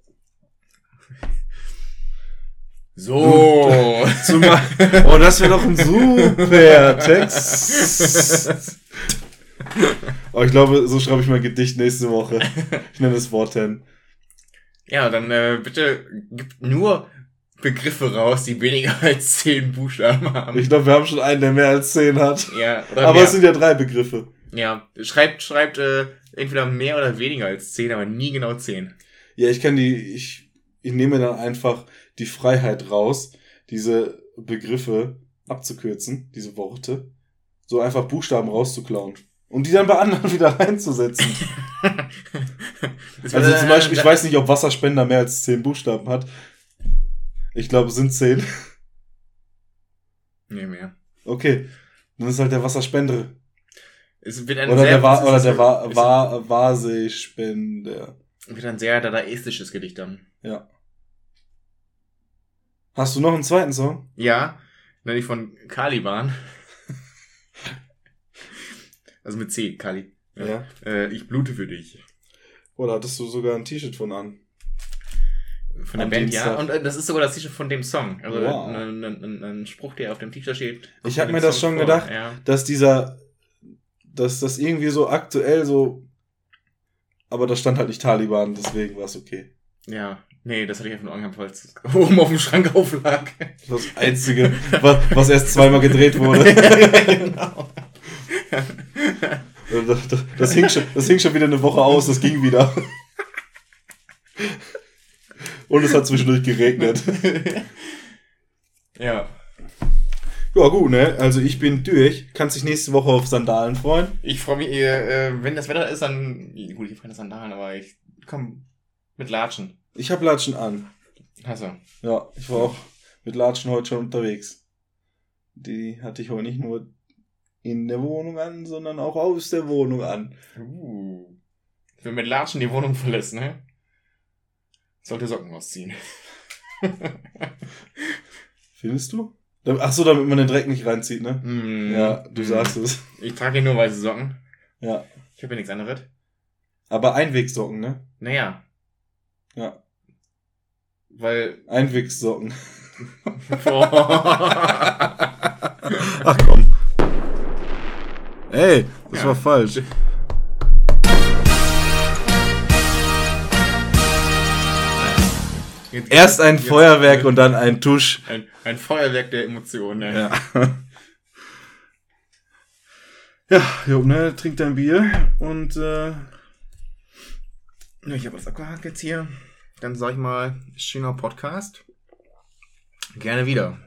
So. Oh, das wäre doch ein super Text. Oh, ich glaube, so schreibe ich mein Gedicht nächste Woche. Ich nenne es Worten. ja, dann äh, bitte gib nur Begriffe raus, die weniger als 10 Buchstaben haben. Ich glaube, wir haben schon einen, der mehr als zehn hat. ja, Aber mehr. es sind ja drei Begriffe. ja, schreibt, schreibt äh, entweder mehr oder weniger als 10, aber nie genau 10. Ja, ich kann die, ich, ich nehme dann einfach die Freiheit raus, diese Begriffe abzukürzen, diese Worte, so einfach Buchstaben rauszuklauen. Und die dann bei anderen wieder reinzusetzen. Also zum Beispiel, ich weiß nicht, ob Wasserspender mehr als zehn Buchstaben hat. Ich glaube, es sind zehn. Nee, mehr. Okay. Dann ist halt der Wasserspender. Es wird ein Oder sehr, der, Wa es oder der Wa es Wa Vasespender. wird ein sehr dadaistisches Gedicht dann. Ja. Hast du noch einen zweiten Song? Ja, nämlich von Caliban. also mit C, Kali. Äh, ich blute für dich. Oder hattest du sogar ein T-Shirt von an? Von der Am Band, ja. Und äh, das ist sogar das T-Shirt von dem Song. Also Wow. ein, ein, ein, ein Spruch, der auf dem T-Shirt steht. Ich hab kommt mir das Song schon vor. gedacht. Ja. dass dieser, dass das irgendwie so aktuell so, aber da stand halt nicht Taliban, deswegen war es okay. ja, nee, das hatte ich einfach nur angehabt, weil es oben auf dem Schrank auflag. Das einzige, was, was erst zweimal gedreht wurde. genau. Das, das, das, hing schon, das hing schon wieder eine Woche aus, das ging wieder. Und es hat zwischendurch geregnet. Ja. Ja, gut, ne? Also ich bin durch. Kannst dich nächste Woche auf Sandalen freuen. Ich freue mich, äh, wenn das Wetter ist, dann. Gut, ich fahre das Sandalen, aber ich komm mit Latschen. Ich hab Latschen an. Achso. Ja, ich war auch mit Latschen heute schon unterwegs. Die hatte ich heute nicht nur in der Wohnung an, sondern auch aus der Wohnung an. Uh. Wer mit Latschen die Wohnung verlässt, ne? Sollte Socken ausziehen. Findest du? Ach so, damit man den Dreck nicht reinzieht, ne? Mm. Ja, du Mm. sagst es. Ich trage nur weiße Socken. Ja. Ich habe ja nichts anderes. Aber Einwegsocken, ne? Naja. Ja. Weil. Einwegsocken. Ach komm. Ey, das Ja. war falsch. Jetzt- Erst ein Feuerwerk und dann ein Tusch. Ein, ein Feuerwerk der Emotionen. Ne? Ja. Ja, Job, ne, trink dein Bier und äh, Ich habe was abgehakt jetzt hier. Dann sag ich mal, schöner Podcast. Gerne wieder.